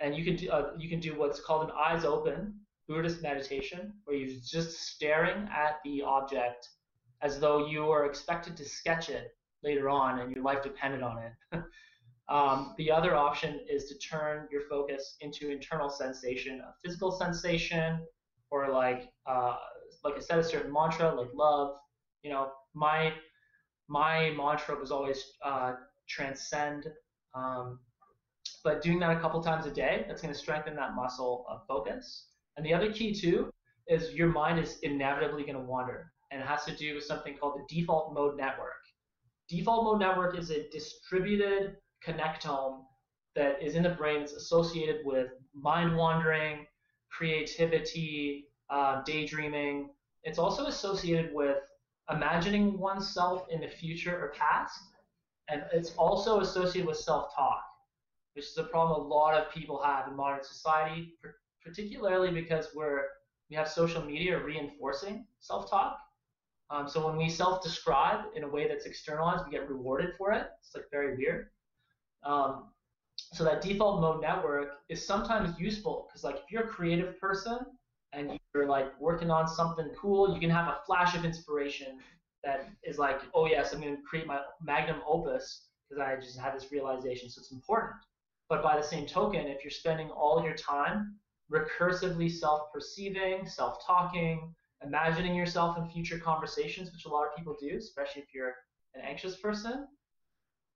And you can do uh, you can do what's called an eyes open Buddhist meditation, where you're just staring at the object as though you are expected to sketch it later on and your life depended on it. um, the other option is to turn your focus into internal sensation, a physical sensation, or like uh, like I said, a certain mantra like love. You know, my my mantra was always uh, transcend. Um, but doing that a couple times a day, that's going to strengthen that muscle of focus. And the other key too is your mind is inevitably going to wander, and it has to do with something called the default mode network. Default mode network is a distributed connectome that is in the brain that's associated with mind wandering, creativity, uh, daydreaming. It's also associated with imagining oneself in the future or past, and it's also associated with self-talk, which is a problem a lot of people have in modern society, particularly because we're we have social media reinforcing self-talk. Um, so when we self-describe in a way that's externalized, we get rewarded for it. It's like very weird. Um, so that default mode network is sometimes useful because like if you're a creative person and you're like working on something cool, you can have a flash of inspiration that is like, oh yes, I'm going to create my magnum opus because I just had this realization. So it's important. But by the same token, if you're spending all your time recursively self-perceiving, self-talking, imagining yourself in future conversations, which a lot of people do, especially if you're an anxious person,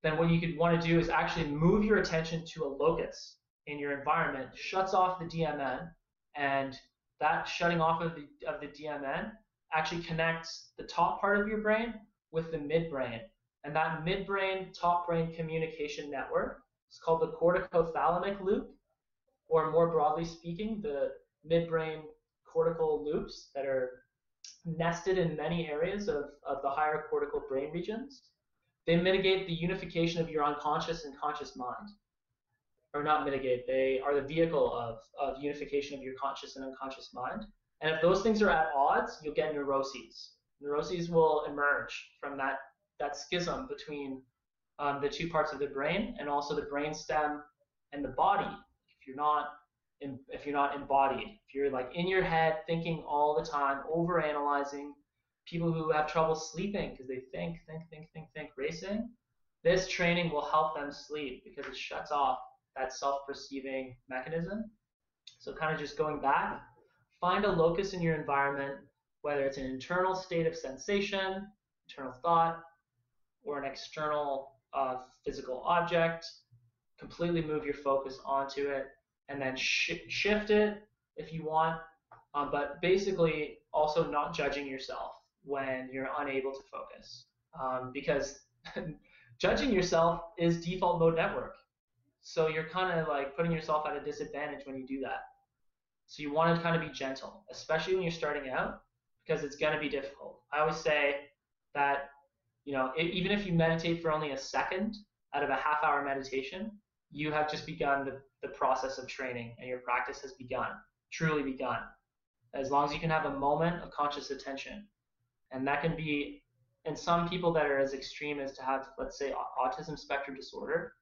then what you could want to do is actually move your attention to a locus in your environment, shuts off the DMN, and that shutting off of the, of the DMN actually connects the top part of your brain with the midbrain. And that midbrain, top brain communication network is called the corticothalamic loop, or more broadly speaking, the midbrain cortical loops that are nested in many areas of, of the higher cortical brain regions. They mitigate the unification of your unconscious and conscious mind. Or not mitigate, they are the vehicle of, of unification of your conscious and unconscious mind. And if those things are at odds, you'll get neuroses. Neuroses will emerge from that, that schism between um, the two parts of the brain and also the brain stem and the body. If you're not in, if you're not embodied, if you're like in your head thinking all the time, over analyzing, people who have trouble sleeping because they think, think, think, think, think, racing, this training will help them sleep because it shuts off that self-perceiving mechanism. So kind of just going back, find a locus in your environment, whether it's an internal state of sensation, internal thought, or an external uh, physical object. Completely move your focus onto it, and then sh- shift it if you want. Um, but basically, also not judging yourself when you're unable to focus. Um, because judging yourself is default mode network. So you're kind of like putting yourself at a disadvantage when you do that. So you want to kind of be gentle, especially when you're starting out, because it's going to be difficult. I always say that, you know, it, even if you meditate for only a second out of a half hour meditation, you have just begun the, the process of training and your practice has begun, truly begun. As long as you can have a moment of conscious attention and that can be and some people that are as extreme as to have, let's say, autism spectrum disorder,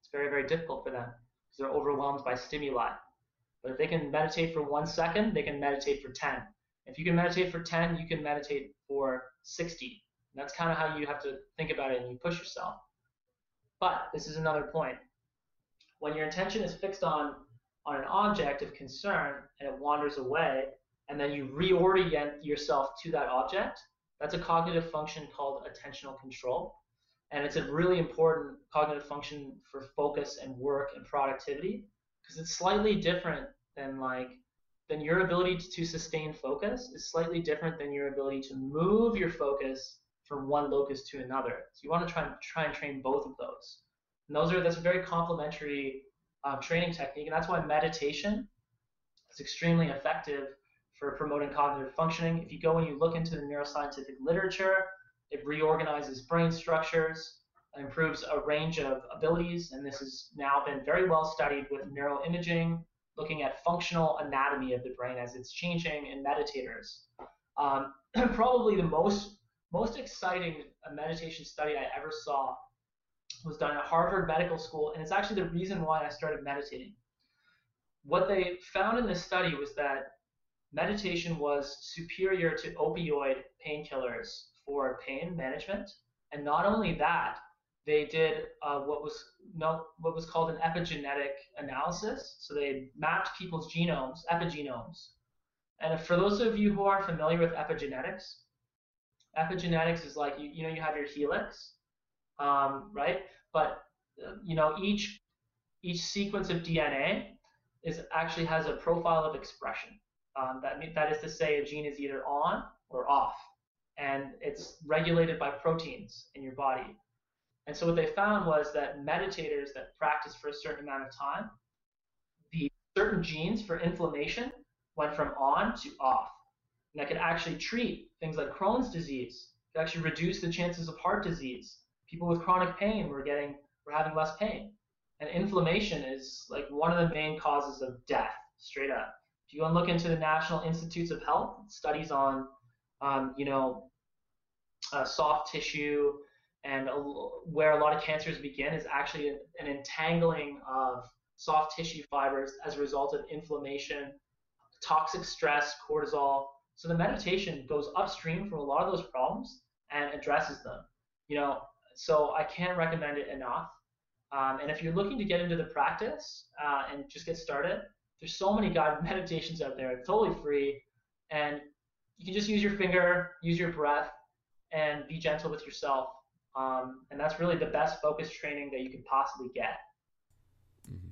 it's very, very difficult for them because they're overwhelmed by stimuli. But if they can meditate for one second, they can meditate for 10. If you can meditate for 10, you can meditate for 60. And that's kind of how you have to think about it and you push yourself. But this is another point. When your attention is fixed on, on an object of concern and it wanders away, and then you reorient yourself to that object, that's a cognitive function called attentional control. And it's a really important cognitive function for focus and work and productivity because it's slightly different than like then your ability to sustain focus is slightly different than your ability to move your focus from one locus to another. So you want to try and try and train both of those. And those are that's a very complementary um, training technique, and that's why meditation is extremely effective for promoting cognitive functioning. If you go and you look into the neuroscientific literature, it reorganizes brain structures, improves a range of abilities, and this has now been very well studied with neuroimaging, looking at functional anatomy of the brain as it's changing in meditators. Um, probably the most most exciting meditation study I ever saw was done at Harvard Medical School, and it's actually the reason why I started meditating. What they found in this study was that meditation was superior to opioid painkillers for pain management. And not only that, they did uh, what was what was called an epigenetic analysis. So they mapped people's genomes, epigenomes. And for those of you who are familiar with epigenetics, epigenetics is like you, you know you have your helix, um, right? But uh, you know each each sequence of DNA is actually has a profile of expression. Um, that, that is to say, a gene is either on or off, and it's regulated by proteins in your body. And so what they found was that meditators that practice for a certain amount of time, the certain genes for inflammation went from on to off. And that could actually treat things like Crohn's disease, could actually reduce the chances of heart disease. People with chronic pain were getting were having less pain. And inflammation is like one of the main causes of death, straight up. If you go and look into the National Institutes of Health, studies on, um, you know, uh, soft tissue and a, where a lot of cancers begin is actually an, an entangling of soft tissue fibers as a result of inflammation, toxic stress, cortisol. So the meditation goes upstream from a lot of those problems and addresses them. You know, so I can't recommend it enough. Um, and if you're looking to get into the practice uh, and just get started, there's so many guided meditations out there, totally free, and you can just use your finger, use your breath, and be gentle with yourself. Um, and that's really the best focus training that you can possibly get. Mm-hmm.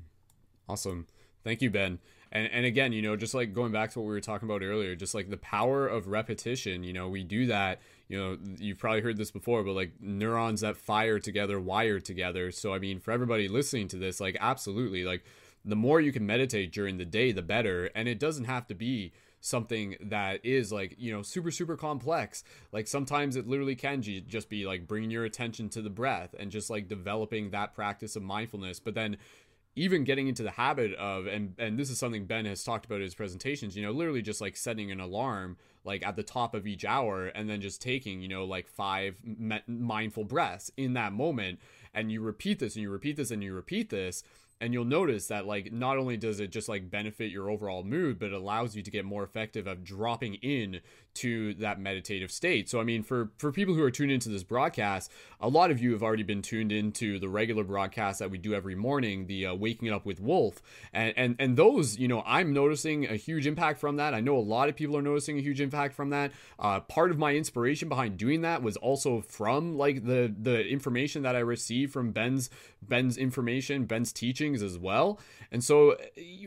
Awesome. Thank you, Ben. And and again, you know, just like going back to what we were talking about earlier, just like the power of repetition, you know, we do that, you know, you've probably heard this before, but like neurons that fire together wire together. So I mean, for everybody listening to this, like absolutely, like the more you can meditate during the day, the better. And it doesn't have to be something that is like you know super super complex like sometimes it literally can just be like bringing your attention to the breath and just like developing that practice of mindfulness but then even getting into the habit of and and this is something Ben has talked about in his presentations, you know, literally just like setting an alarm like at the top of each hour and then just taking, you know, like five me- mindful breaths in that moment. And you repeat this and you repeat this and you repeat this and you'll notice that like not only does it just like benefit your overall mood but it allows you to get more effective of dropping in to that meditative state. So i mean for for people who are tuned into this broadcast a lot of you have already been tuned into the regular broadcast that we do every morning the uh, waking up with wolf. And and and those you know i'm noticing a huge impact from that. I know a lot of people are noticing a huge impact from that. Uh, part of my inspiration behind doing that was also from like the the information that i received from ben's ben's information ben's teachings as well. And so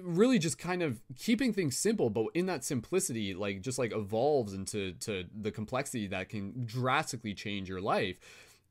really just kind of keeping things simple but in that simplicity like just like evolves into to the complexity that can drastically change your life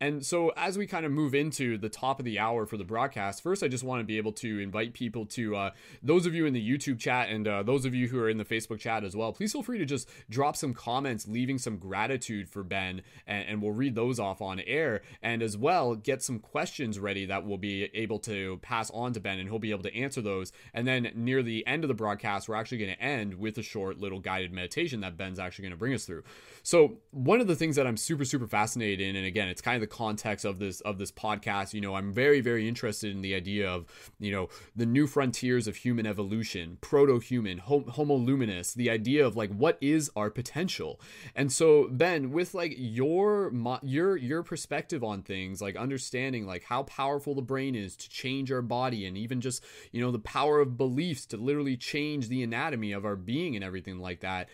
And so, as we kind of move into the top of the hour for the broadcast, first, I just want to be able to invite people to uh, those of you in the YouTube chat and uh, those of you who are in the Facebook chat as well. Please feel free to just drop some comments, leaving some gratitude for Ben, and, and we'll read those off on air. And as well, get some questions ready that we'll be able to pass on to Ben, and he'll be able to answer those. And then near the end of the broadcast, we're actually going to end with a short little guided meditation that Ben's actually going to bring us through. So, one of the things that I'm super, super fascinated in, and again, it's kind of the context of this of this podcast you know i'm very very interested in the idea of you know the new frontiers of human evolution proto-human homo luminous the idea of like what is our potential? And so ben with like your your your perspective on things like understanding like how powerful the brain is to change our body and even just you know the power of beliefs to literally change the anatomy of our being and everything like that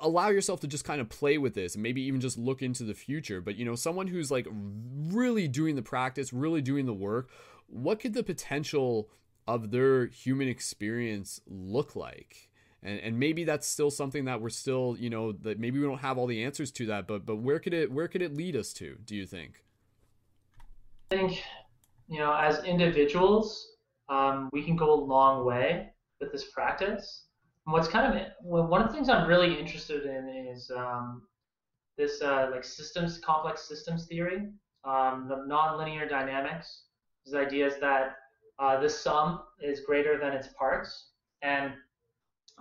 allow yourself to just kind of play with this and maybe even just look into the future. But you know someone who's like really doing the practice really doing the work what could the potential of their human experience look like? And and maybe that's still something that we're still you know that maybe we don't have all the answers to that but but where could it where could it lead us to do you think? I think you know as individuals um, we can go a long way with this practice what's kind of one of the things I'm really interested in is um, this uh, like systems, complex systems theory, um, the nonlinear dynamics. Idea is that uh, the sum is greater than its parts, and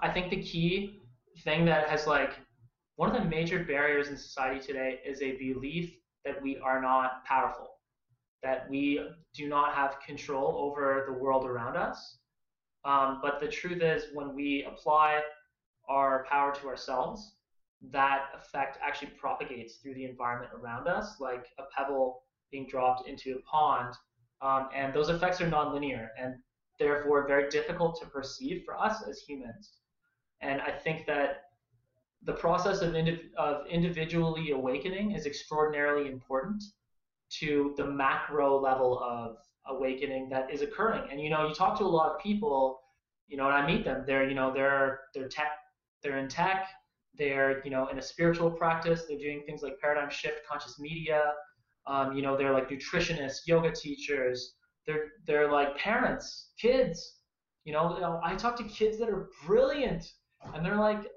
I think the key thing that has like one of the major barriers in society today is a belief that we are not powerful, that we do not have control over the world around us, um, but the truth is, when we apply our power to ourselves, that effect actually propagates through the environment around us, like a pebble being dropped into a pond. Um, and those effects are nonlinear and therefore very difficult to perceive for us as humans. And I think that the process of, indiv- of individually awakening is extraordinarily important to the macro level of awakening that is occurring. And you know, you talk to a lot of people, you know, and I meet them. They're you know they're they're tech, they're in tech. They're you know in a spiritual practice. They're doing things like paradigm shift, conscious media. Um, you know, they're like nutritionists, yoga teachers. They're they're like parents, kids. You know, you know, I talk to kids that are brilliant, and they're like,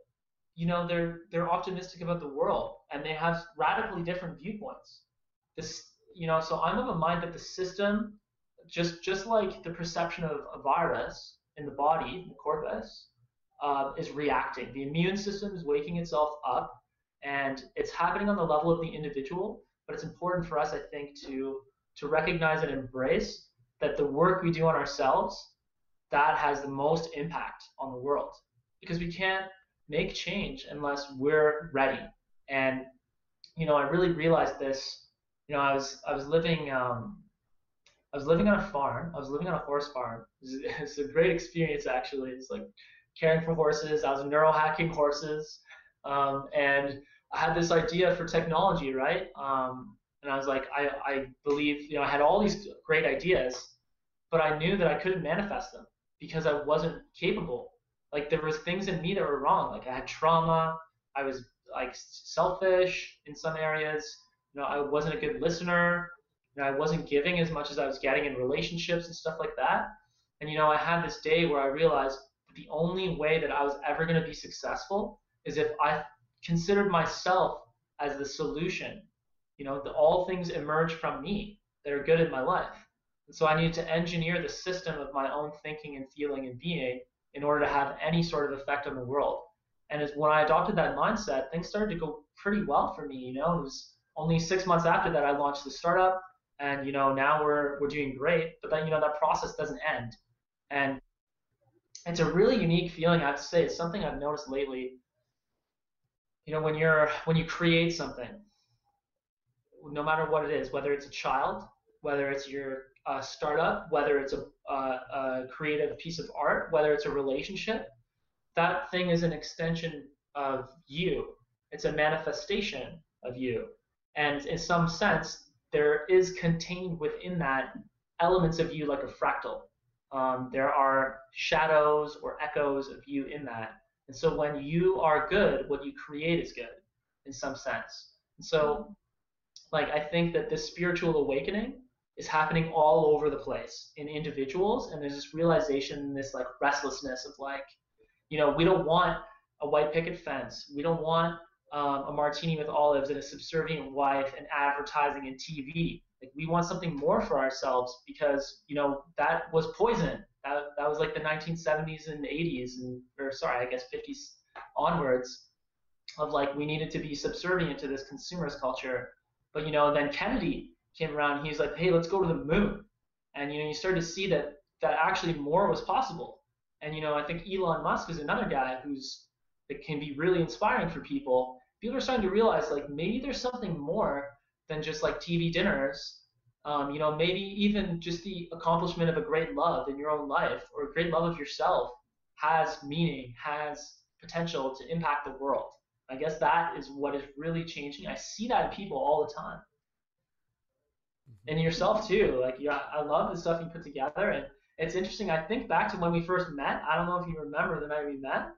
you know, they're they're optimistic about the world, and they have radically different viewpoints. This, you know, so I'm of a mind that the system just just like the perception of a virus in the body, in the corpus, uh, is reacting. The immune system is waking itself up, and it's happening on the level of the individual. But it's important for us, I think, to to recognize and embrace that the work we do on ourselves that has the most impact on the world because we can't make change unless we're ready. And you know, I really realized this. You know, I was I was living um, I was living on a farm. I was living on a horse farm. It's a great experience actually. It's like caring for horses. I was neurohacking horses, um, and I had this idea for technology, right? Um, and I was like, I, I believe, you know, I had all these great ideas, but I knew that I couldn't manifest them because I wasn't capable. Like there was things in me that were wrong. Like I had trauma. I was like selfish in some areas. You know, I wasn't a good listener know, I wasn't giving as much as I was getting in relationships and stuff like that. And you know, I had this day where I realized the only way that I was ever going to be successful is if I considered myself as the solution. You know, the, all things emerge from me that are good in my life. And so I needed to engineer the system of my own thinking and feeling and being in order to have any sort of effect on the world. And as when I adopted that mindset, things started to go pretty well for me. You know, it was only six months after that I launched the startup and you know now we're we're doing great but then you know that process doesn't end. And it's a really unique feeling i have to say. It's something i've noticed lately. You know when you're when you create something no matter what it is whether it's a child whether it's your uh, startup whether it's a, uh, a creative piece of art whether it's a relationship that thing is an extension of you. It's a manifestation of you. And in some sense there is contained within that elements of you like a fractal. Um, there are shadows or echoes of you in that. And so when you are good, what you create is good in some sense. And so like I think that this spiritual awakening is happening all over the place in individuals, and there's this realization, this like restlessness of like, you know, we don't want a white picket fence, we don't want um, a martini with olives and a subservient wife and advertising and TV. Like we want something more for ourselves because you know that was poison. That, that was like the 1970s and 80s and or sorry, I guess 50s onwards of like we needed to be subservient to this consumerist culture. But you know, then Kennedy came around. He's like, hey, let's go to the moon. And you know, you start to see that that actually more was possible. And you know, I think Elon Musk is another guy who's that can be really inspiring for people. People are starting to realize like maybe there's something more than just like TV dinners. Um, you know, maybe even just the accomplishment of a great love in your own life or a great love of yourself has meaning, has potential to impact the world. I guess that is what is really changing. I see that in people all the time. Mm-hmm. And yourself too. Like yeah, I love the stuff you put together and it's interesting. I think back to when we first met. I don't know if you remember the night we met,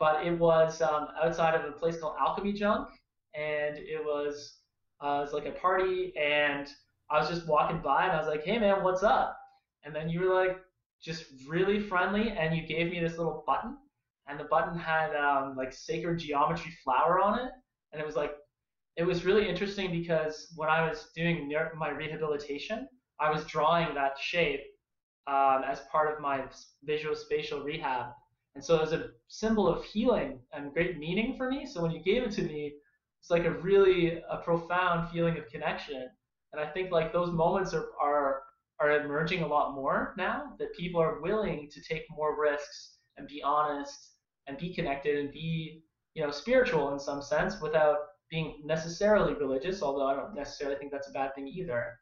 but it was um, outside of a place called Alchemy Junk, and it was uh, it was like a party, and I was just walking by, and I was like, "Hey man, what's up?" And then you were like, just really friendly, and you gave me this little button, and the button had um, like sacred geometry flower on it, and it was like, it was really interesting because when I was doing my rehabilitation, I was drawing that shape um, as part of my visual spatial rehab, and so was a symbol of healing and great meaning for me. So when you gave it to me, it's like a really a profound feeling of connection, and I think like those moments are are are emerging a lot more now that people are willing to take more risks and be honest and be connected and be you know spiritual in some sense without being necessarily religious although i don't necessarily think that's a bad thing either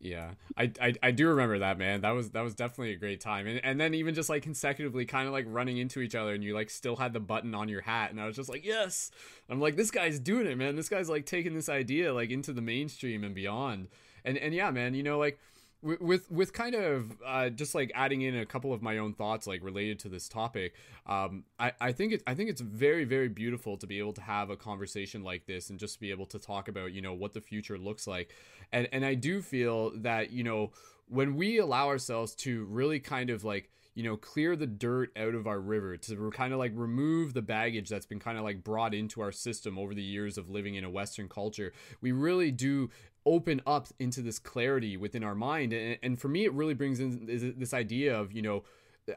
yeah. I, I i do remember that man. That was that was definitely a great time. And and then even just like consecutively kind of like running into each other and you like still had the button on your hat and i was just like yes! I'm like this guy's doing it man. This guy's like taking this idea like into the mainstream and beyond. And and yeah man you know like with with kind of uh, just like adding in a couple of my own thoughts like related to this topic um, I, I think it I think it's very very beautiful to be able to have a conversation like this and just be able to talk about you know what the future looks like. And and I do feel that you know when we allow ourselves to really kind of like you know clear the dirt out of our river to kind of like remove the baggage that's been kind of like brought into our system over the years of living in a western culture we really do open up into this clarity within our mind. And, and for me it really brings in this idea of you know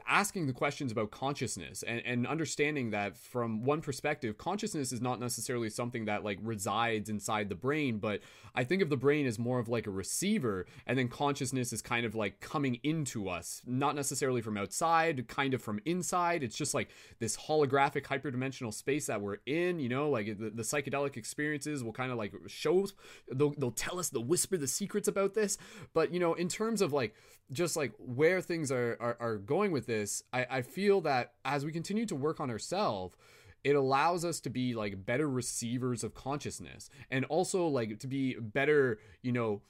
asking the questions about consciousness and, and understanding that from one perspective consciousness is not necessarily something that like resides inside the brain but i think of the brain as more of like a receiver and then consciousness is kind of like coming into us not necessarily from outside kind of from inside. It's just like this holographic hyperdimensional space that we're in you know like the, the psychedelic experiences will kind of like show they'll, they'll tell us they'll whisper the secrets about this. But you know in terms of like just like where things are, are, are going with this, I, I feel that as we continue to work on ourselves, it allows us to be like better receivers of consciousness and also like to be better, you know,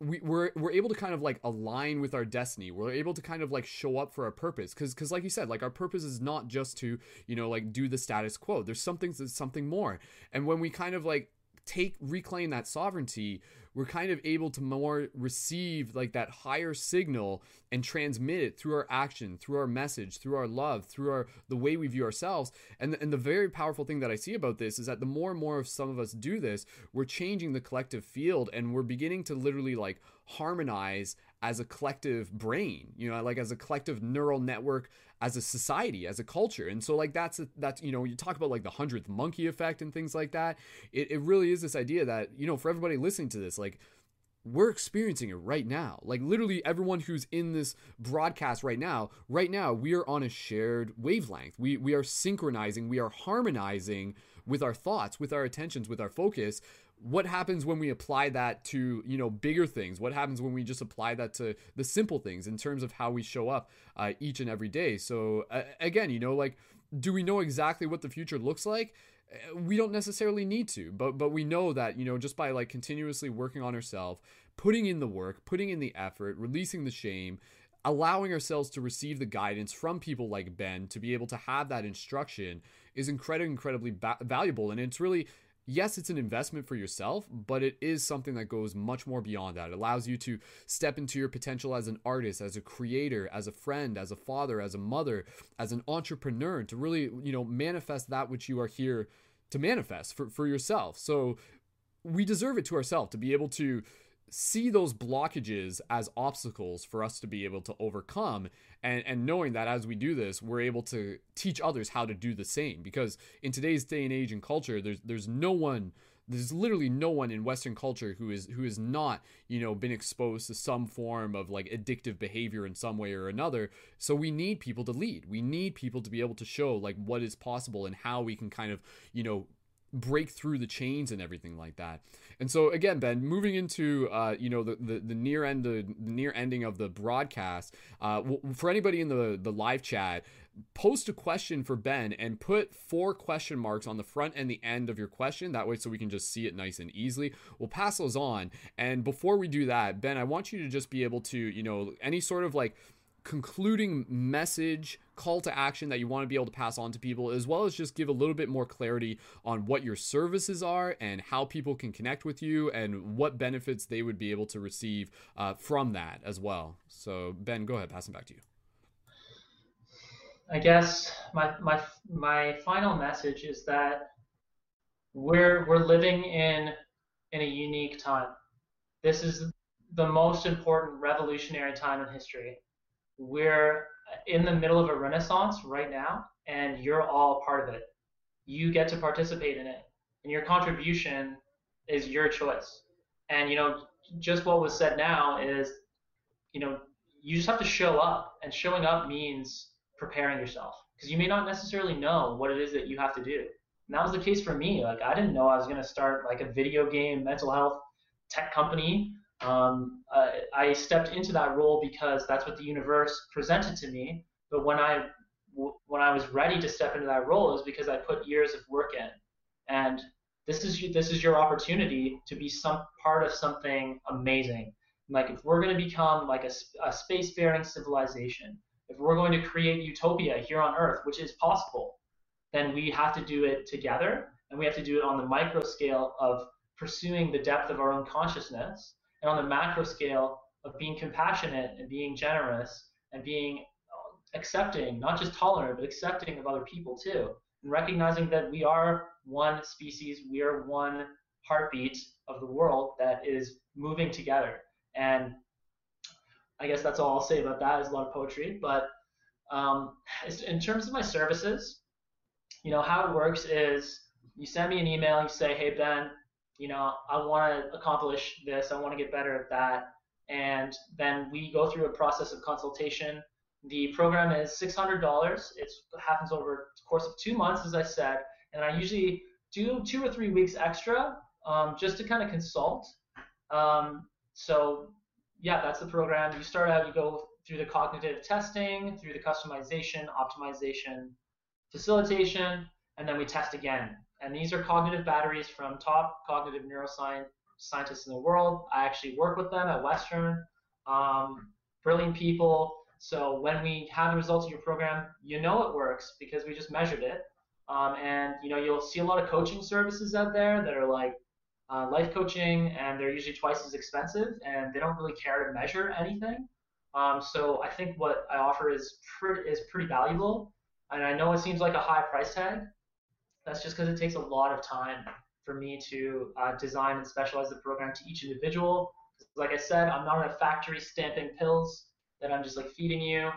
we, we're we're able to kind of like align with our destiny. We're able to kind of like show up for our purpose, because because like you said, like our purpose is not just to you know like do the status quo. There's something there's something more, and when we kind of like take reclaim that sovereignty, we're kind of able to more receive like that higher signal and transmit it through our action, through our message, through our love, through our the way we view ourselves. And and the very powerful thing that I see about this is that the more and more of some of us do this, we're changing the collective field and we're beginning to literally like harmonize as a collective brain, you know, like as a collective neural network as a society, as a culture. And so like that's a, that's you know, you talk about like the hundredth monkey effect and things like that. It it really is this idea that, you know, for everybody listening to this, like we're experiencing it right now. Like literally everyone who's in this broadcast right now, right now we are on a shared wavelength. We we are synchronizing, we are harmonizing with our thoughts, with our attentions, with our focus what happens when we apply that to you know bigger things? What happens when we just apply that to the simple things in terms of how we show up uh, each and every day? So uh, again you know like do we know exactly what the future looks like? Uh, we don't necessarily need to but but we know that you know just by like continuously working on ourselves putting in the work putting in the effort releasing the shame allowing ourselves to receive the guidance from people like ben to be able to have that instruction is incredibly incredibly ba- valuable. And it's really yes, it's an investment for yourself, but it is something that goes much more beyond that. It allows you to step into your potential as an artist, as a creator, as a friend, as a father, as a mother, as an entrepreneur, to really, you know, manifest that which you are here to manifest for, for yourself. So we deserve it to ourselves to be able to see those blockages as obstacles for us to be able to overcome and and knowing that as we do this we're able to teach others how to do the same. Because in today's day and age and culture there's there's no one there's literally no one in western culture who is who is not you know been exposed to some form of like addictive behavior in some way or another. So we need people to lead. We need people to be able to show like what is possible and how we can kind of you know break through the chains and everything like that. And so again, Ben, moving into uh, you know the, the, the near end the, the, near ending of the broadcast, uh, for anybody in the the live chat, post a question for Ben and put four question marks on the front and the end of your question. That way, so we can just see it nice and easily. We'll pass those on. And before we do that, Ben, I want you to just be able to you know any sort of like concluding message, call to action that you want to be able to pass on to people, as well as just give a little bit more clarity on what your services are and how people can connect with you and what benefits they would be able to receive uh, from that as well. So, Ben, go ahead, pass it back to you. I guess my my my final message is that we're we're living in in a unique time. This is the most important revolutionary time in history we're in the middle of a renaissance right now, and you're all part of it. You get to participate in it, and your contribution is your choice. And you know, just what was said now is, you know, you just have to show up, and showing up means preparing yourself because you may not necessarily know what it is that you have to do. And that was the case for me. Like I didn't know I was going to start like a video game mental health tech company um, uh, I stepped into that role because that's what the universe presented to me. But when I when I was ready to step into that role, is because I put years of work in. And this is this is your opportunity to be some part of something amazing. Like if we're going to become like a, a spacefaring civilization, if we're going to create utopia here on Earth, which is possible, then we have to do it together, and we have to do it on the micro scale of pursuing the depth of our own consciousness and on the macro scale of being compassionate and being generous and being accepting, not just tolerant, but accepting of other people too. And recognizing that we are one species, we are one heartbeat of the world that is moving together. And I guess that's all I'll say about that. Is a lot of poetry, but um, in terms of my services, you know how it works is you send me an email, you say, "Hey Ben, you know, I want to accomplish this, I want to get better at that. And then we go through a process of consultation. The program is $600. It happens over the course of two months, as I said. And I usually do two or three weeks extra um, just to kind of consult. Um, so, yeah, that's the program. You start out, you go through the cognitive testing, through the customization, optimization, facilitation, and then we test again. And these are cognitive batteries from top cognitive neuroscience scientists in the world. I actually work with them at Western. Um, brilliant people. So when we have the results of your program, you know it works because we just measured it. Um, and you know you'll see a lot of coaching services out there that are like uh, life coaching, and they're usually twice as expensive, and they don't really care to measure anything. Um, so I think what I offer is pretty is pretty valuable, and I know it seems like a high price tag, that's just because it takes a lot of time for me to uh, design and specialize the program to each individual. Like I said, I'm not in a factory stamping pills that I'm just like feeding you.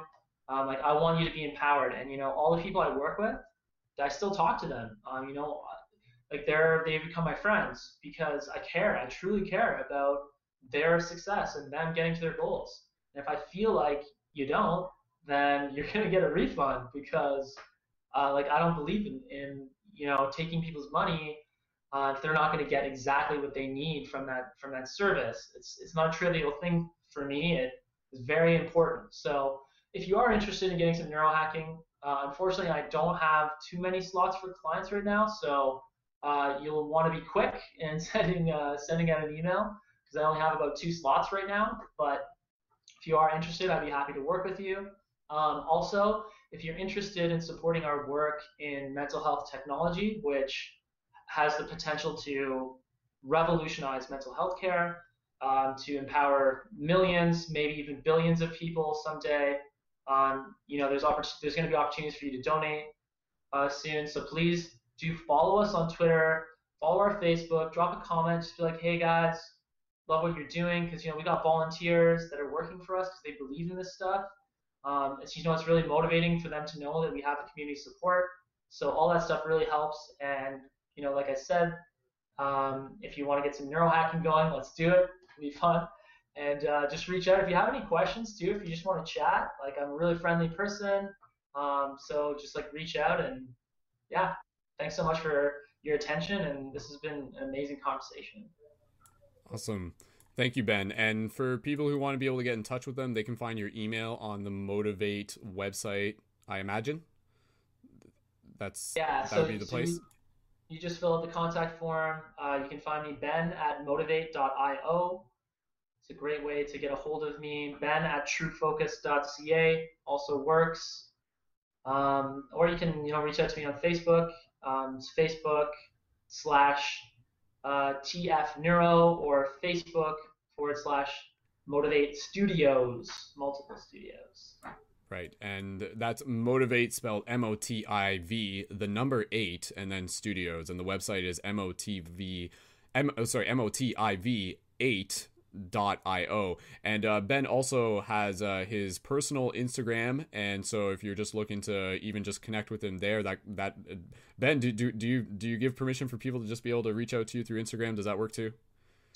Um, like I want you to be empowered, and you know all the people I work with, I still talk to them. Um, you know, like they're they've become my friends because I care. I truly care about their success and them getting to their goals. And if I feel like you don't, then you're gonna get a refund because uh, like I don't believe in, in you know, taking people's money uh, if they're not going to get exactly what they need from that from that service. It's it's not a trivial thing for me. It is very important. So if you are interested in getting some neurohacking, uh, unfortunately, I don't have too many slots for clients right now. So uh, you'll want to be quick in sending uh, sending out an email because I only have about two slots right now. But if you are interested, I'd be happy to work with you. Um, also, if you're interested in supporting our work in mental health technology, which has the potential to revolutionize mental health care, um, to empower millions, maybe even billions of people someday. Um, you know, there's there's going to be opportunities for you to donate uh, soon. So please do follow us on Twitter, follow our Facebook, drop a comment, just be like, hey guys, love what you're doing, because you know we got volunteers that are working for us because they believe in this stuff. Um, it's you know it's really motivating for them to know that we have a community support. So all that stuff really helps. And you know, like I said, um, if you want to get some neurohacking going, let's do it. It'll be fun. And uh, just reach out if you have any questions too. If you just want to chat, like I'm a really friendly person. Um, so just like reach out and yeah, thanks so much for your attention. And this has been an amazing conversation. Awesome. Thank you, Ben. And for people who want to be able to get in touch with them, they can find your email on the Motiv8 website, I imagine. That's yeah, that so, would be the so place. You, you, just fill out the contact form. Uh, you can find me Ben at motiv8.io. It's a great way to get a hold of me. Ben at truefocus.ca also works. Um, or you can you know reach out to me on Facebook. Um, it's Facebook slash uh, TF Neuro or Facebook forward slash Motiv8 Studios, multiple studios. Right, and that's Motivate spelled M O T I V, the number eight, and then Studios, and the website is M O T V, M oh, sorry M O T I V eight dot io and uh, ben also has uh, his personal instagram and so if you're just looking to even just connect with him there that that ben do, do, do you do you give permission for people to just be able to reach out to you through instagram? Does that work too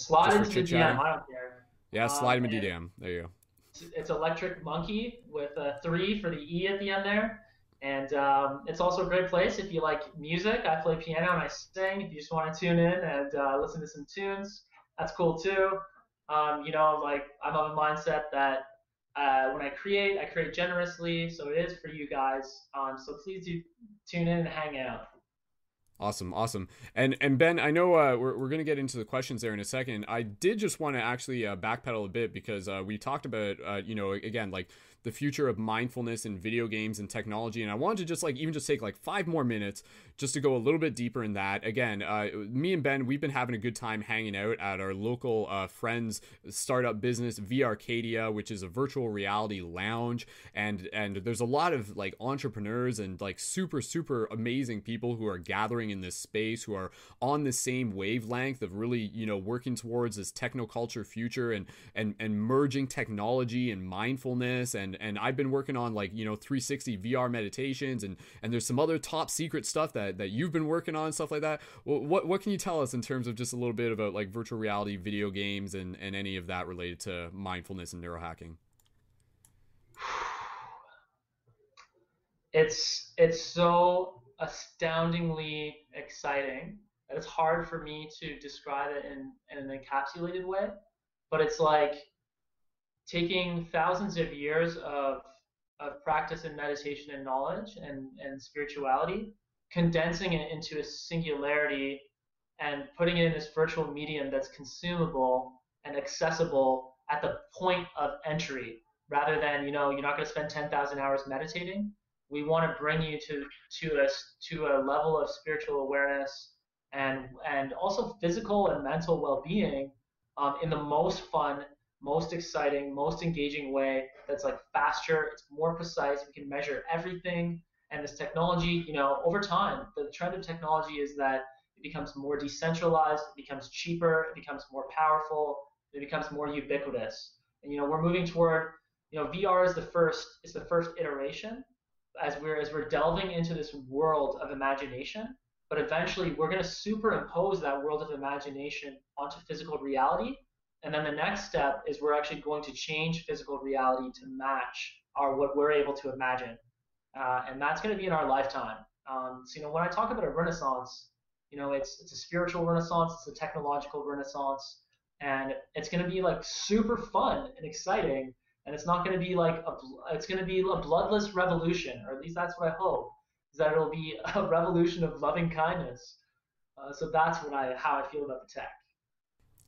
slide into the dm i don't care. Yeah slide um, him a dm there you go. it's, it's electric monkey with a three for the e at the end there. And um, it's also a great place if you like music. I play piano and i sing. If you just want to tune in and uh, listen to some tunes that's cool too. Um, you know, like I'm of a mindset that uh, when I create, I create generously. So it is for you guys. Um, so please do tune in and hang out. Awesome, awesome, and and Ben, I know uh, we're we're gonna get into the questions there in a second. I did just want to actually uh, backpedal a bit because uh, we talked about uh, you know again like the future of mindfulness in video games and technology. And I wanted to just like even just take like five more minutes just to go a little bit deeper in that. Again, uh, me and Ben, we've been having a good time hanging out at our local uh, friends startup business, VRcadia, which is a virtual reality lounge. And and there's a lot of like entrepreneurs and like super super amazing people who are gathering in this space who are on the same wavelength of really you know working towards this technoculture future and and and merging technology and mindfulness and and I've been working on like you know 360 VR meditations and and there's some other top secret stuff that that you've been working on stuff like that. What what can you tell us in terms of just a little bit about like virtual reality video games and and any of that related to mindfulness and neurohacking? It's it's so astoundingly exciting that it's hard for me to describe it in, in an encapsulated way. But it's like taking thousands of years of, of practice and meditation and knowledge and, and spirituality, condensing it into a singularity and putting it in this virtual medium that's consumable and accessible at the point of entry rather than you know you're not going to spend 10,000 hours meditating. We want to bring you to to a to a level of spiritual awareness and and also physical and mental well-being um, in the most fun most exciting, most engaging way that's like faster, it's more precise, we can measure everything. And this technology, you know, over time, the trend of technology is that it becomes more decentralized, it becomes cheaper, it becomes more powerful, it becomes more ubiquitous. And you know, we're moving toward, you know, VR is the first is the first iteration as we're as we're delving into this world of imagination. But eventually, we're going to superimpose that world of imagination onto physical reality and then the next step is we're actually going to change physical reality to match our what we're able to imagine. Uh, and that's going to be in our lifetime. Um, so, you know, when I talk about a renaissance, you know, it's it's a spiritual renaissance, it's a technological renaissance, and it's going to be like super fun and exciting. And it's not going to be like a, it's going to be a bloodless revolution, or at least that's what I hope, is that it'll be a revolution of loving kindness. Uh, so that's what I how I feel about the tech.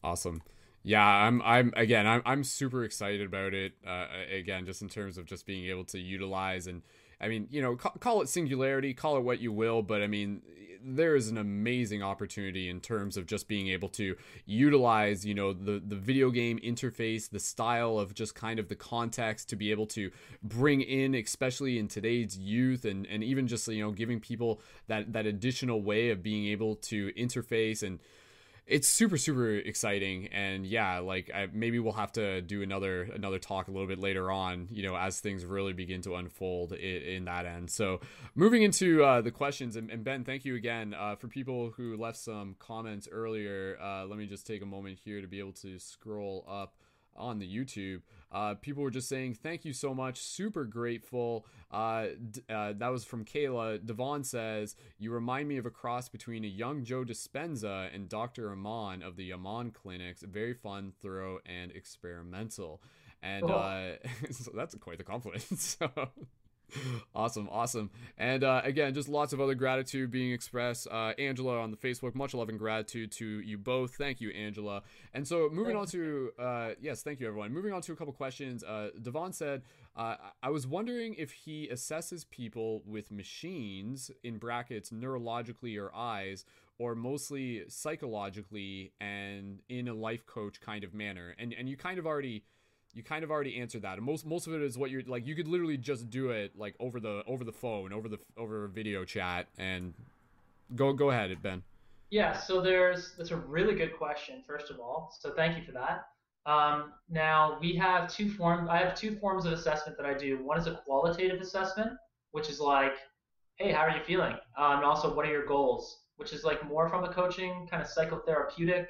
Awesome yeah i'm i'm again i'm, I'm super excited about it uh, again just in terms of just being able to utilize and i mean you know call, call, it singularity call it what you will but i mean there is an amazing opportunity in terms of just being able to utilize, you know, the the video game interface, the style of just kind of the context to be able to bring in, especially in today's youth, and and even just you know giving people that that additional way of being able to interface and it's super super exciting. And yeah like I, maybe we'll have to do another another talk a little bit later on you know as things really begin to unfold in, in that end. So moving into uh, the questions and, and, ben thank you again uh, for people who left some comments earlier. Uh, let me just take a moment here to be able to scroll up on the YouTube. Uh, people were just saying, thank you so much. Super grateful. Uh, d- uh, that was from Kayla. Devon says, you remind me of a cross between a young Joe Dispenza and Dr. Amen of the Amen clinics. Very fun, thorough, and experimental. And oh. so that's quite the compliment. so awesome, awesome. And uh, again, just lots of other gratitude being expressed. Uh, Angela on the Facebook, much love and gratitude to you both. Thank you, Angela. And so moving on to, uh, yes, thank you, everyone. Moving on to a couple questions. Uh, Devon said, uh, I was wondering if he assesses people with machines, in brackets, neurologically or eyes, or mostly psychologically and in a life coach kind of manner. And, and you kind of already you kind of already answered that. And most most of it is what you're like. You could literally just do it like over the over the phone, over the over video chat, and go go ahead, Ben. Yeah. So there's that's a really good question. First of all, so thank you for that. Um, now we have two forms. I have two forms of assessment that I do. One is a qualitative assessment, which is like, hey, how are you feeling? Um, and also, what are your goals? Which is like more from a coaching kind of psychotherapeutic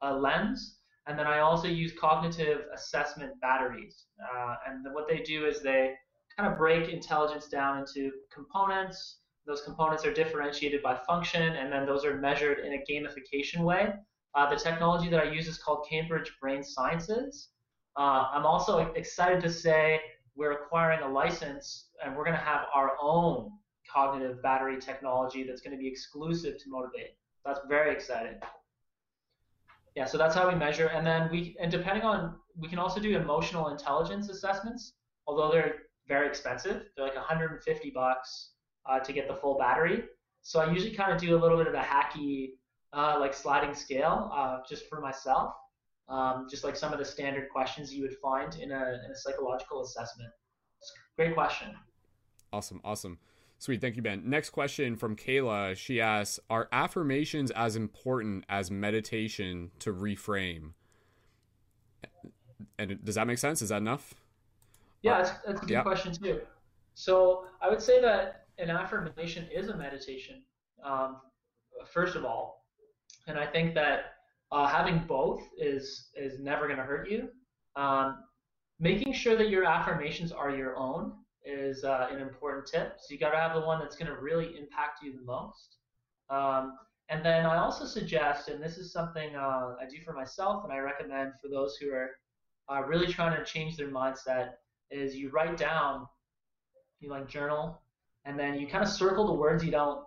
uh, lens. And then I also use cognitive assessment batteries. Uh, and what they do is they kind of break intelligence down into components. Those components are differentiated by function, and then those are measured in a gamification way. Uh, the technology that I use is called Cambridge Brain Sciences. Uh, I'm also excited to say we're acquiring a license, and we're going to have our own cognitive battery technology that's going to be exclusive to Motiv8. That's very exciting. Yeah, so that's how we measure, and then we and depending on we can also do emotional intelligence assessments, although they're very expensive. They're like 150 bucks uh, to get the full battery. So I usually kind of do a little bit of a hacky, uh, like sliding scale, uh, just for myself, um, just like some of the standard questions you would find in a, in a psychological assessment. Great question. Awesome, awesome. Sweet, thank you, Ben. Next question from Kayla. She asks, "Are affirmations as important as meditation to reframe?" And does that make sense? Is that enough? Yeah, that's, that's a good yeah. question too. So I would say that an affirmation is a meditation, um, first of all, and I think that uh, having both is is never going to hurt you. Um, making sure that your affirmations are your own is uh, an important tip. So you got to have the one that's going to really impact you the most. Um, and then I also suggest, and this is something uh, I do for myself, and I recommend for those who are uh, really trying to change their mindset, is you write down, you like journal, and then you kind of circle the words you don't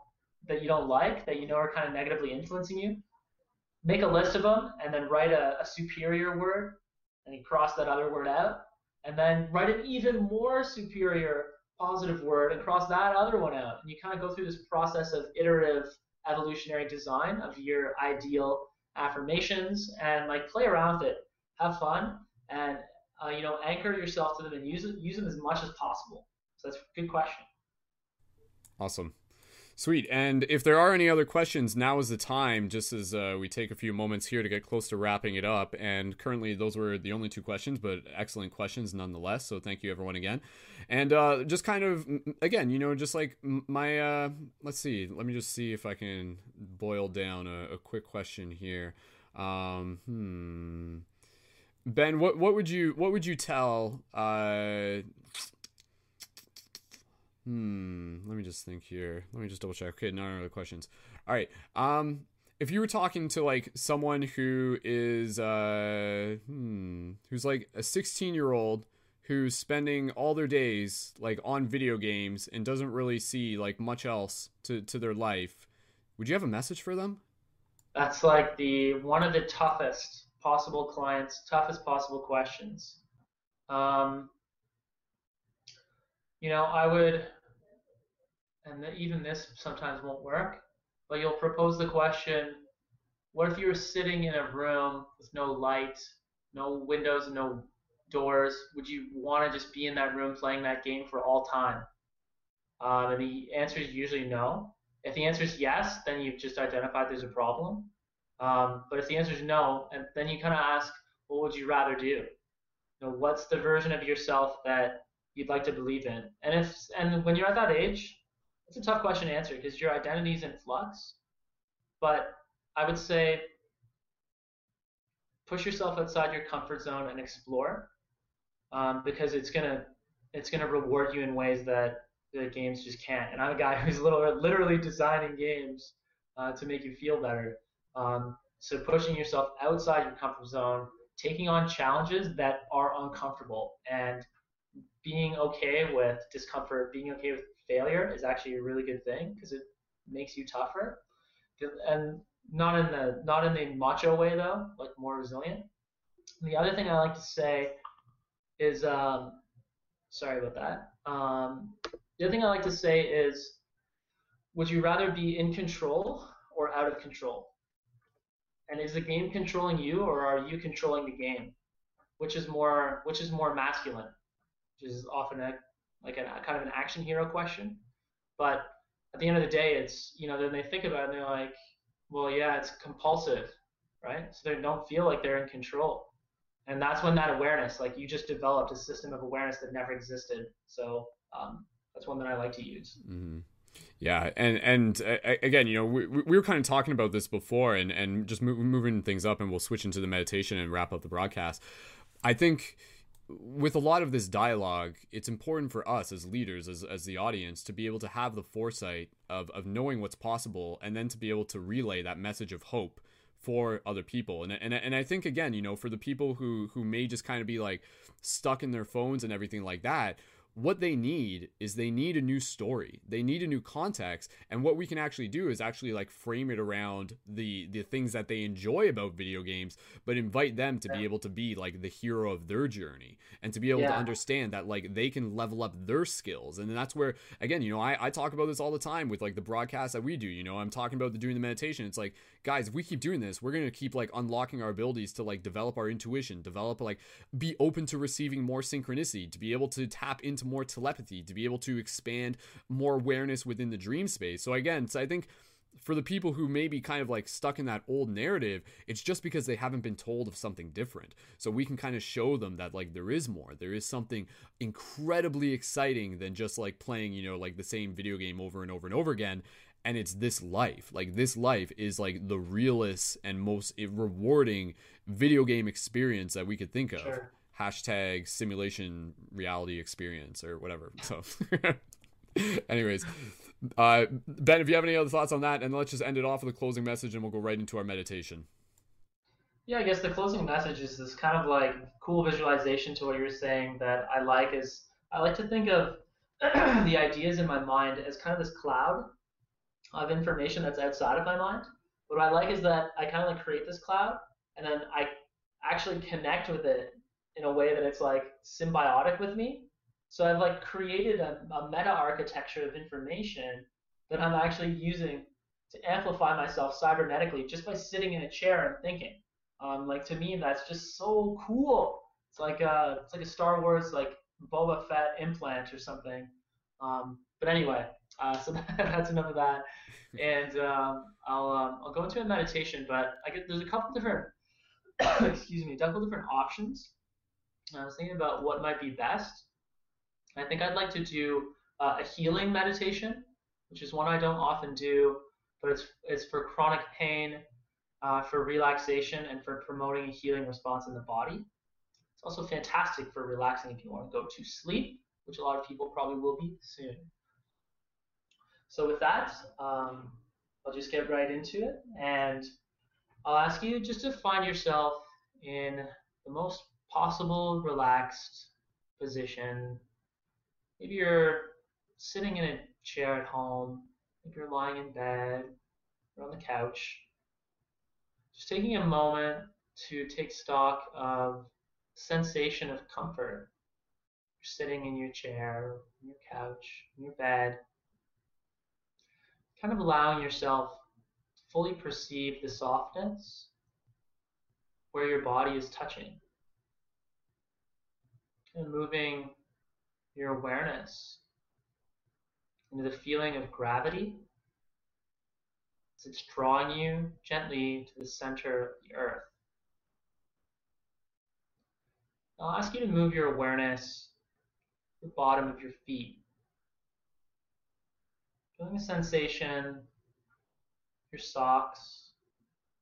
that you don't like, that you know are kind of negatively influencing you. Make a list of them, and then write a, a superior word, and you cross that other word out and then write an even more superior positive word and cross that other one out. And you kind of go through this process of iterative evolutionary design of your ideal affirmations and like play around with it, have fun, and uh, you know anchor yourself to them and use it, use them as much as possible. So that's a good question. Awesome. Sweet. And if there are any other questions, now is the time, just as uh, we take a few moments here to get close to wrapping it up. And currently, those were the only two questions, but excellent questions nonetheless. So thank you, everyone, again. And uh, just kind of, again, you know, just like my, uh, let's see, let me just see if I can boil down a, a quick question here. Um, hmm. Ben, what what would you what would you tell uh, Hmm. Let me just think here. Let me just double check. Okay, no other questions. All right. Um, if you were talking to like someone who is uh, hmm, who's like a 16 year old who's spending all their days like on video games and doesn't really see like much else to to their life, would you have a message for them? That's like the one of the toughest possible clients, toughest possible questions. Um, you know, I would and even this sometimes won't work. but you'll propose the question what if you were sitting in a room with no light, no windows, no doors? Would you want to just be in that room playing that game for all time? Um, and the answer is usually no. If the answer is yes, then you've just identified there's a problem. Um, but if the answer is no, and then you kind of ask, what would you rather do? You know, what's the version of yourself that you'd like to believe in? And if and when you're at that age, it's a tough question to answer because your identity is in flux. But I would say push yourself outside your comfort zone and explore, um, because it's gonna it's gonna reward you in ways that the games just can't. And I'm a guy who's literally designing games uh, to make you feel better. Um, so pushing yourself outside your comfort zone, taking on challenges that are uncomfortable, and being okay with discomfort, being okay with failure is actually a really good thing because it makes you tougher. And not in the not in the macho way though, like more resilient. And the other thing I like to say is, um, sorry about that. Um, the other thing I like to say is, would you rather be in control or out of control? And is the game controlling you, or are you controlling the game? Which is more which is more masculine? Which is often a like a, kind of an action hero question. But at the end of the day, it's you know then they think about it and they're like, well, yeah, it's compulsive, right? So they don't feel like they're in control. And that's when that awareness, like you just developed a system of awareness that never existed. So um, that's one that I like to use. Mm-hmm. Yeah, and and uh, again, you know, we, we were kind of talking about this before, and and just moving things up, and we'll switch into the meditation and wrap up the broadcast. I think with a lot of this dialogue, it's important for us as leaders, as, as the audience, to be able to have the foresight of, of knowing what's possible and then to be able to relay that message of hope for other people. And, and, and I think, again, you know, for the people who, who may just kind of be like stuck in their phones and everything like that, what they need is they need a new story they need a new context and what we can actually do is actually like frame it around the the things that they enjoy about video games but invite them to yeah. be able to be like the hero of their journey and to be able yeah. to understand that like they can level up their skills and that's where again you know I, I talk about this all the time with like the broadcast that we do you know i'm talking about the doing the meditation it's like guys if we keep doing this we're gonna keep like unlocking our abilities to like develop our intuition develop like be open to receiving more synchronicity to be able to tap into more telepathy, to be able to expand more awareness within the dream space. So again, so I think for the people who may be kind of like stuck in that old narrative, it's just because they haven't been told of something different. So we can kind of show them that like there is more. There is something incredibly exciting than just like playing, you know, like the same video game over and over and over again. And it's this life. Like this life is like the realest and most rewarding video game experience that we could think of. Sure hashtag simulation reality experience or whatever. So, anyways, uh, Ben, if you have any other thoughts on that, and let's just end it off with a closing message, and we'll go right into our meditation. Yeah, I guess the closing message is this kind of like cool visualization to what you're saying that I like is I like to think of the ideas in my mind as kind of this cloud of information that's outside of my mind. What I like is that I kind of like create this cloud and then I actually connect with it in a way that it's like symbiotic with me. So I've like created a, a meta architecture of information that I'm actually using to amplify myself cybernetically just by sitting in a chair and thinking. Um, like to me, that's just so cool. It's like a, uh, it's like a Star Wars like Boba Fett implant or something. Um, but anyway, uh, so that's enough of that. And um, I'll um, I'll go into a meditation, but I get there's a couple different excuse me, a couple different options I was thinking about what might be best. I think I'd like to do uh, a healing meditation, which is one I don't often do, but it's it's for chronic pain, uh, for relaxation, and for promoting a healing response in the body. It's also fantastic for relaxing if you want to go to sleep, which a lot of people probably will be soon. So with that, um, I'll just get right into it, and I'll ask you just to find yourself in the most possible relaxed position. Maybe you're sitting in a chair at home, maybe you're lying in bed or on the couch. Just taking a moment to take stock of sensation of comfort. You're sitting in your chair, in your couch, in your bed. Kind of allowing yourself to fully perceive the softness where your body is touching. And moving your awareness into the feeling of gravity as it's drawing you gently to the center of the earth. I'll ask you to move your awareness to the bottom of your feet. Feeling a sensation, your socks,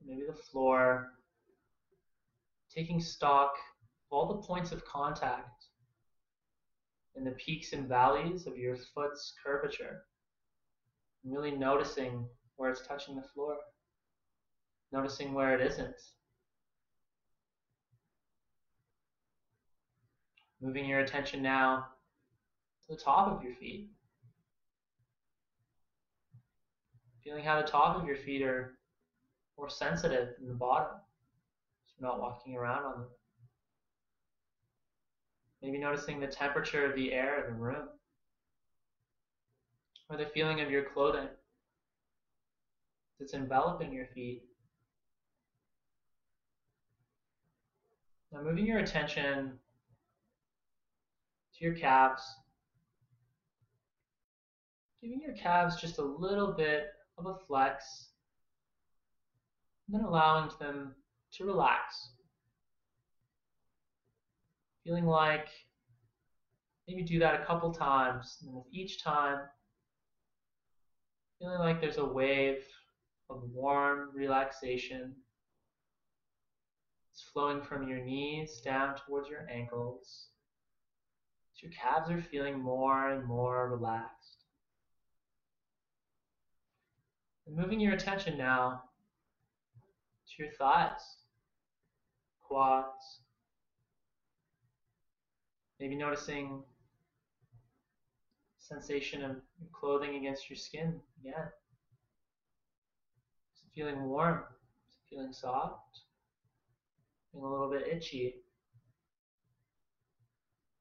maybe the floor, taking stock of all the points of contact and the peaks and valleys of your foot's curvature. And really noticing where it's touching the floor, noticing where it isn't. Moving your attention now to the top of your feet. Feeling how the top of your feet are more sensitive than the bottom. So you're not walking around on them. Maybe noticing the temperature of the air in the room. Or the feeling of your clothing that's enveloping your feet. Now moving your attention to your calves, giving your calves just a little bit of a flex, and then allowing them to relax. Feeling like maybe do that a couple times, and with each time, feeling like there's a wave of warm relaxation. It's flowing from your knees down towards your ankles. So your calves are feeling more and more relaxed. And moving your attention now to your thighs, quads. Maybe noticing sensation of clothing against your skin again. Is it feeling warm? Is it feeling soft? Feeling a little bit itchy?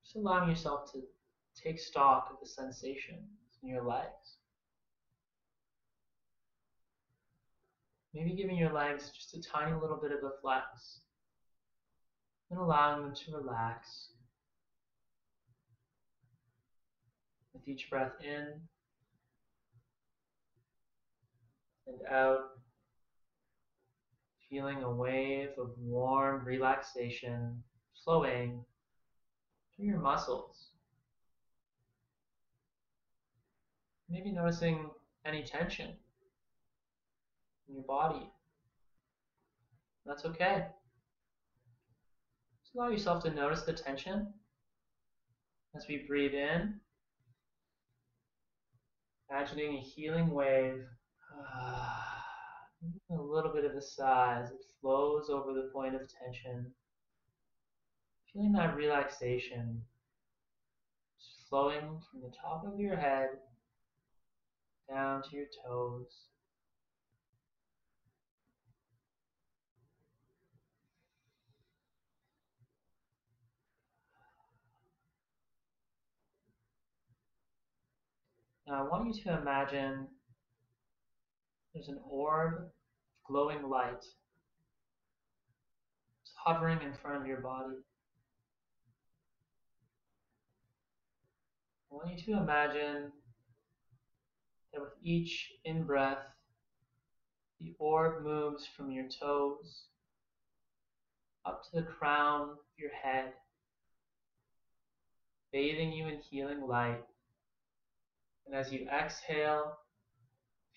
Just allowing yourself to take stock of the sensations in your legs. Maybe giving your legs just a tiny little bit of a flex and allowing them to relax. With each breath in and out, feeling a wave of warm relaxation flowing through your muscles. Maybe noticing any tension in your body. That's okay. Just allow yourself to notice the tension as we breathe in, imagining a healing wave, uh, a little bit of a sigh as it flows over the point of tension, feeling that relaxation flowing from the top of your head down to your toes. Now I want you to imagine there's an orb of glowing light it's hovering in front of your body. I want you to imagine that with each in breath, the orb moves from your toes up to the crown of your head, bathing you in healing light and as you exhale,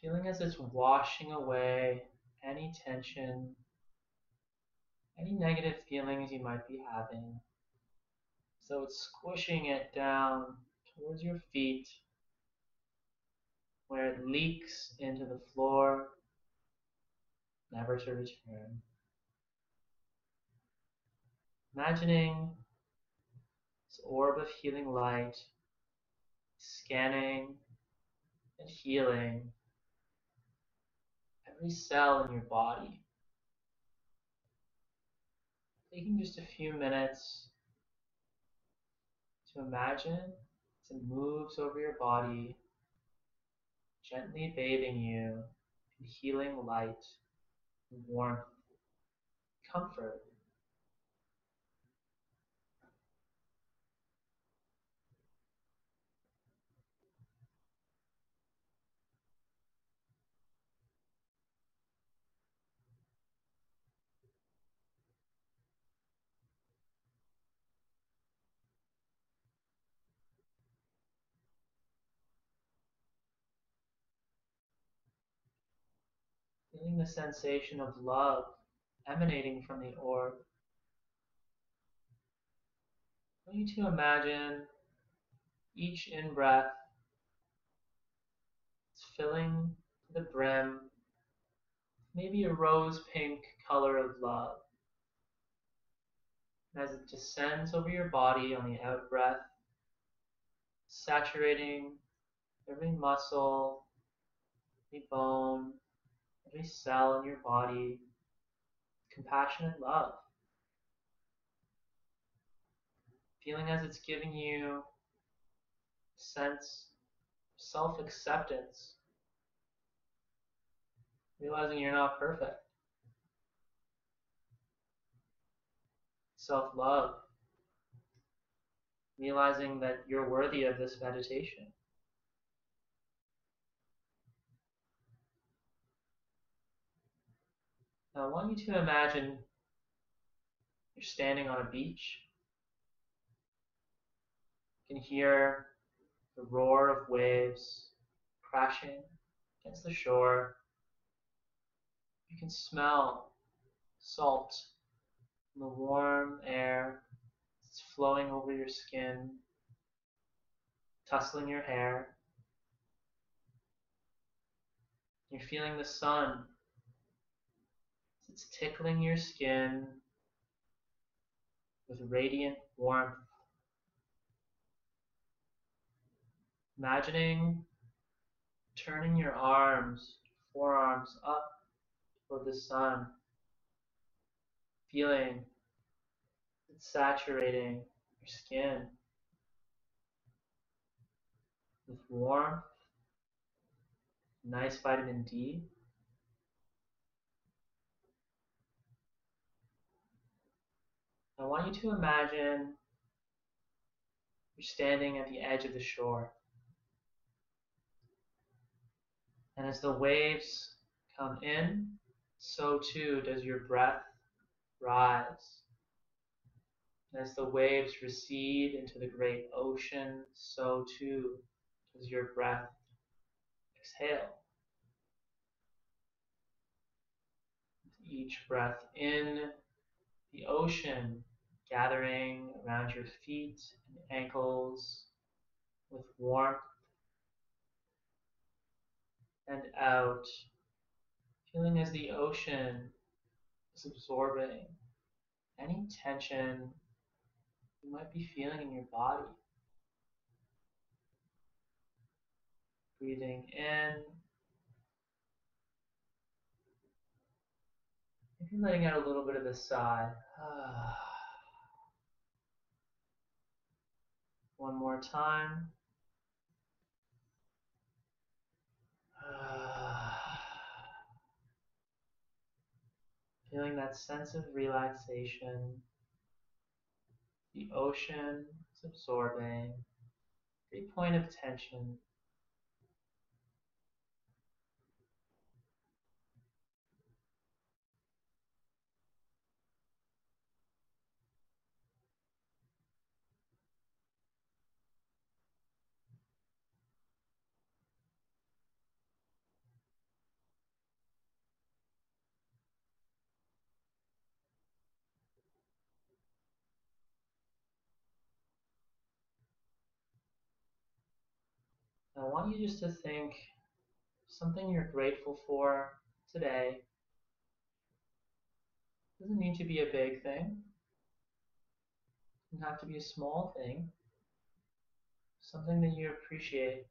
feeling as it's washing away any tension, any negative feelings you might be having. So it's squishing it down towards your feet where it leaks into the floor, never to return. Imagining this orb of healing light scanning and healing every cell in your body. Taking just a few minutes to imagine as it moves over your body, gently bathing you and healing light, warmth, comfort. Feeling the sensation of love emanating from the orb. I want you to imagine each in breath is filling the brim maybe a rose pink color of love. as it descends over your body on the out breath, saturating every muscle, every bone, every cell in your body, compassionate love. Feeling as it's giving you a sense of self acceptance, realizing you're not perfect. Self love, realizing that you're worthy of this meditation. Now I want you to imagine you're standing on a beach. You can hear the roar of waves crashing against the shore. You can smell salt in the warm air that's flowing over your skin, tussling your hair. You're feeling the sun it's tickling your skin with radiant warmth. Imagining turning your arms, forearms up toward the sun, feeling it saturating your skin with warmth, nice vitamin D. I want you to imagine you're standing at the edge of the shore. And as the waves come in, so too does your breath rise. And as the waves recede into the great ocean, so too does your breath exhale. With Each breath in, the ocean gathering around your feet and ankles with warmth and out, feeling as the ocean is absorbing any tension you might be feeling in your body. Breathing in Maybe letting out a little bit of a sigh. One more time. Feeling that sense of relaxation. The ocean is absorbing. Every point of tension I want you just to think something you're grateful for today. It doesn't need to be a big thing. It doesn't have to be a small thing. Something that you appreciate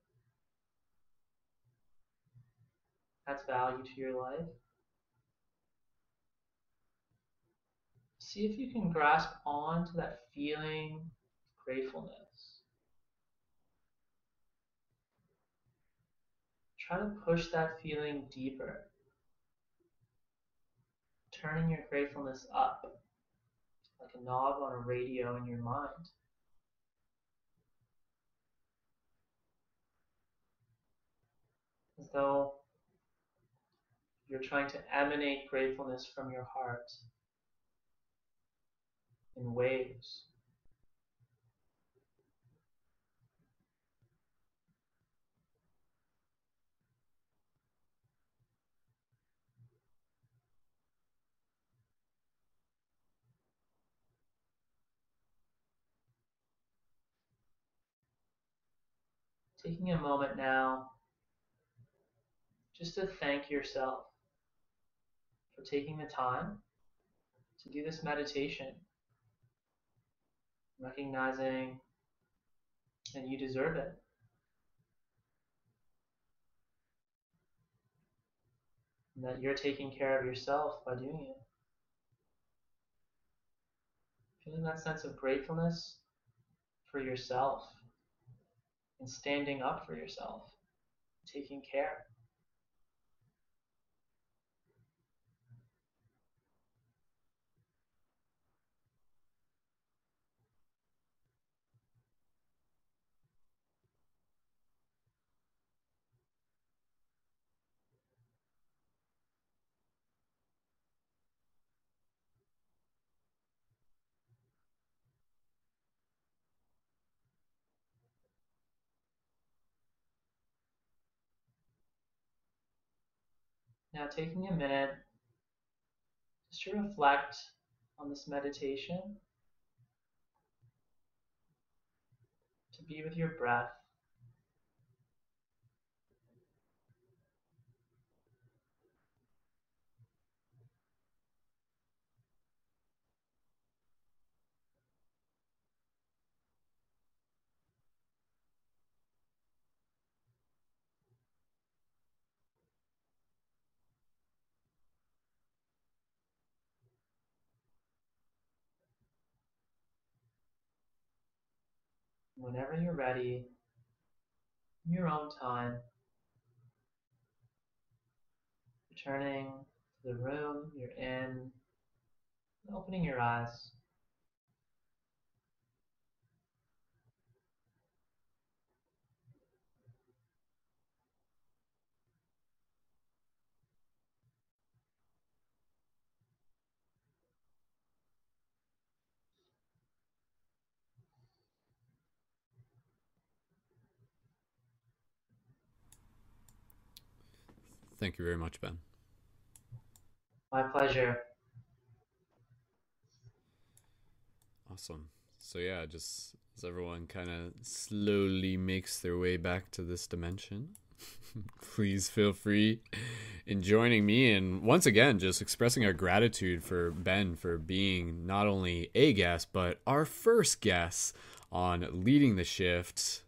adds value to your life. See if you can grasp on to that feeling of gratefulness. Try to push that feeling deeper, turning your gratefulness up like a knob on a radio in your mind. As though you're trying to emanate gratefulness from your heart in waves. Taking a moment now just to thank yourself for taking the time to do this meditation, recognizing that you deserve it. And that you're taking care of yourself by doing it. Feeling that sense of gratefulness for yourself and standing up for yourself, taking care. Now, taking a minute just to reflect on this meditation, to be with your breath. Whenever you're ready, in your own time, returning to the room you're in, opening your eyes. Thank you very much, Ben. My pleasure. Awesome. So yeah, just as everyone kind of slowly makes their way back to this dimension, please feel free in joining me and once again just expressing our gratitude for Ben for being not only a guest but our first guest on leading the shift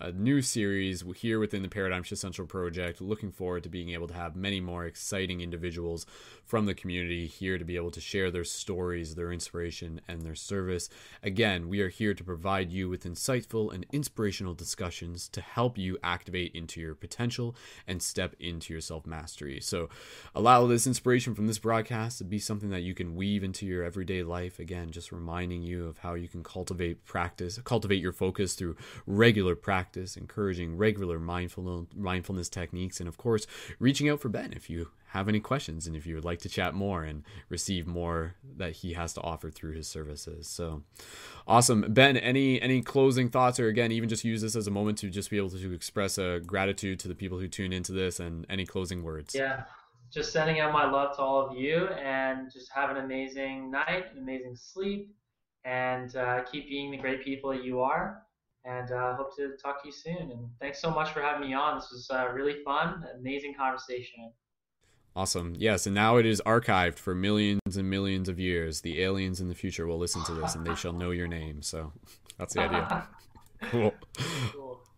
a new series here within the Paradigm Shift Central project. Looking forward to being able to have many more exciting individuals from the community here to be able to share their stories, their inspiration, and their service. Again, we are here to provide you with insightful and inspirational discussions to help you activate into your potential and step into your self mastery. So, allow this inspiration from this broadcast to be something that you can weave into your everyday life. Again, just reminding you of how you can cultivate practice, cultivate your focus through regular practice, encouraging regular mindfulness, mindfulness techniques, and of course, reaching out for Ben if you have any questions and if you would like to chat more and receive more that he has to offer through his services. So awesome. Ben, any any closing thoughts or again even just use this as a moment to just be able to express a gratitude to the people who tune into this and any closing words. Yeah. Just sending out my love to all of you and just have an amazing night, an amazing sleep, and uh, keep being the great people that you are. And uh, hope to talk to you soon. And thanks so much for having me on. This was uh, really fun, amazing conversation. Awesome. Yes, and now it is archived for millions and millions of years. The aliens in the future will listen to this and they shall know your name. So that's the idea. cool.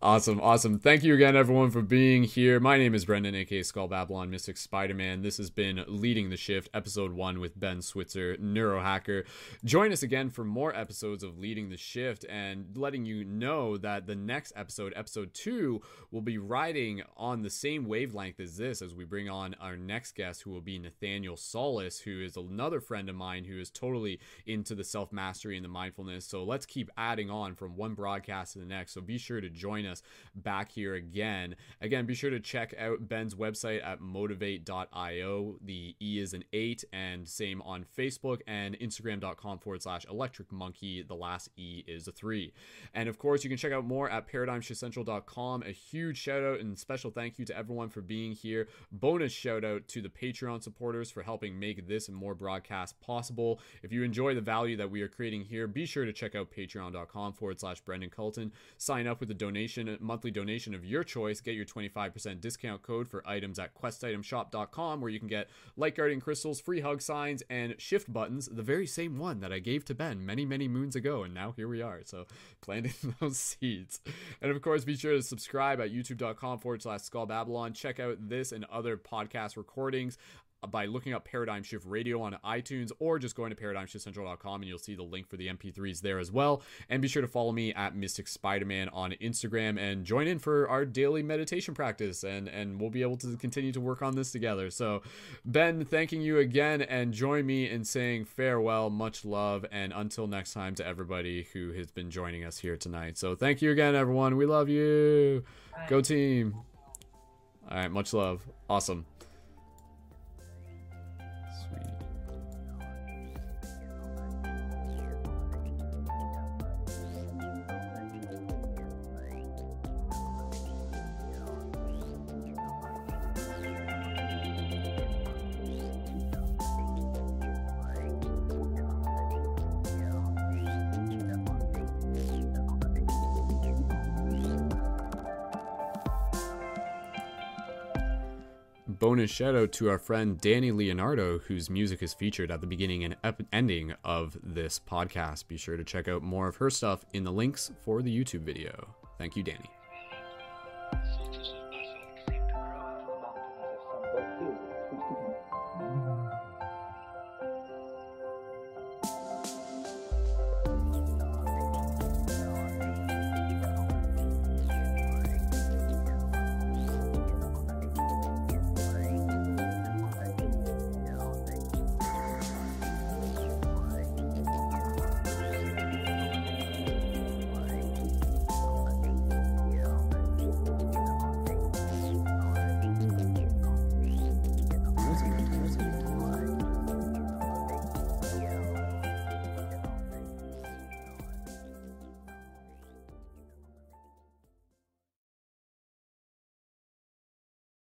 Awesome, awesome. Thank you again, everyone, for being here. My name is Brendon, aka Skull Babylon Mystic Spider Man. This has been Leading the Shift, episode one with Ben Switzer, neurohacker. Join us again for more episodes of Leading the Shift and letting you know that the next episode, episode two, will be riding on the same wavelength as this as we bring on our next guest, who will be Nathaniel Solis, who is another friend of mine who is totally into the self mastery and the mindfulness. So let's keep adding on from one broadcast to the next. So be sure to join us us back here again. Again, be sure to check out Ben's website at motiv8.io. The E is an 8, and same on Facebook and Instagram.com forward slash electricmonk3y. The last E is a 3. And of course, you can check out more at paradigmshiftcentral.com. A huge shout out and special thank you to everyone for being here. Bonus shout out to the Patreon supporters for helping make this and more broadcasts possible. If you enjoy the value that we are creating here, be sure to check out patreon.com forward slash Brendon Culliton. Sign up with a donation donation, monthly donation of your choice, get your 25% discount code for items at questitemshop.com, where you can get light guardian crystals, free hug signs, and shift buttons, the very same one that I gave to Ben many, many moons ago. And now here we are. So planting those seeds. And of course, be sure to subscribe at youtube.com forward slash skull babylon. Check out this and other podcast recordings by looking up Paradigm Shift Radio on iTunes or just going to paradigmshiftcentral.com and you'll see the link for the MP3s there as well. And be sure to follow me at Mystic Spider-Man on Instagram and join in for our daily meditation practice and and we'll be able to continue to work on this together. So Ben, thanking you again and join me in saying farewell, much love and until next time to everybody who has been joining us here tonight. So thank you again everyone. We love you. Bye. Go team. All right, much love. Awesome. Out to our friend Danny Leonardo, whose music is featured at the beginning and ep- ending of this podcast. Be sure to check out more of her stuff in the links for the YouTube video. Thank you, Danny.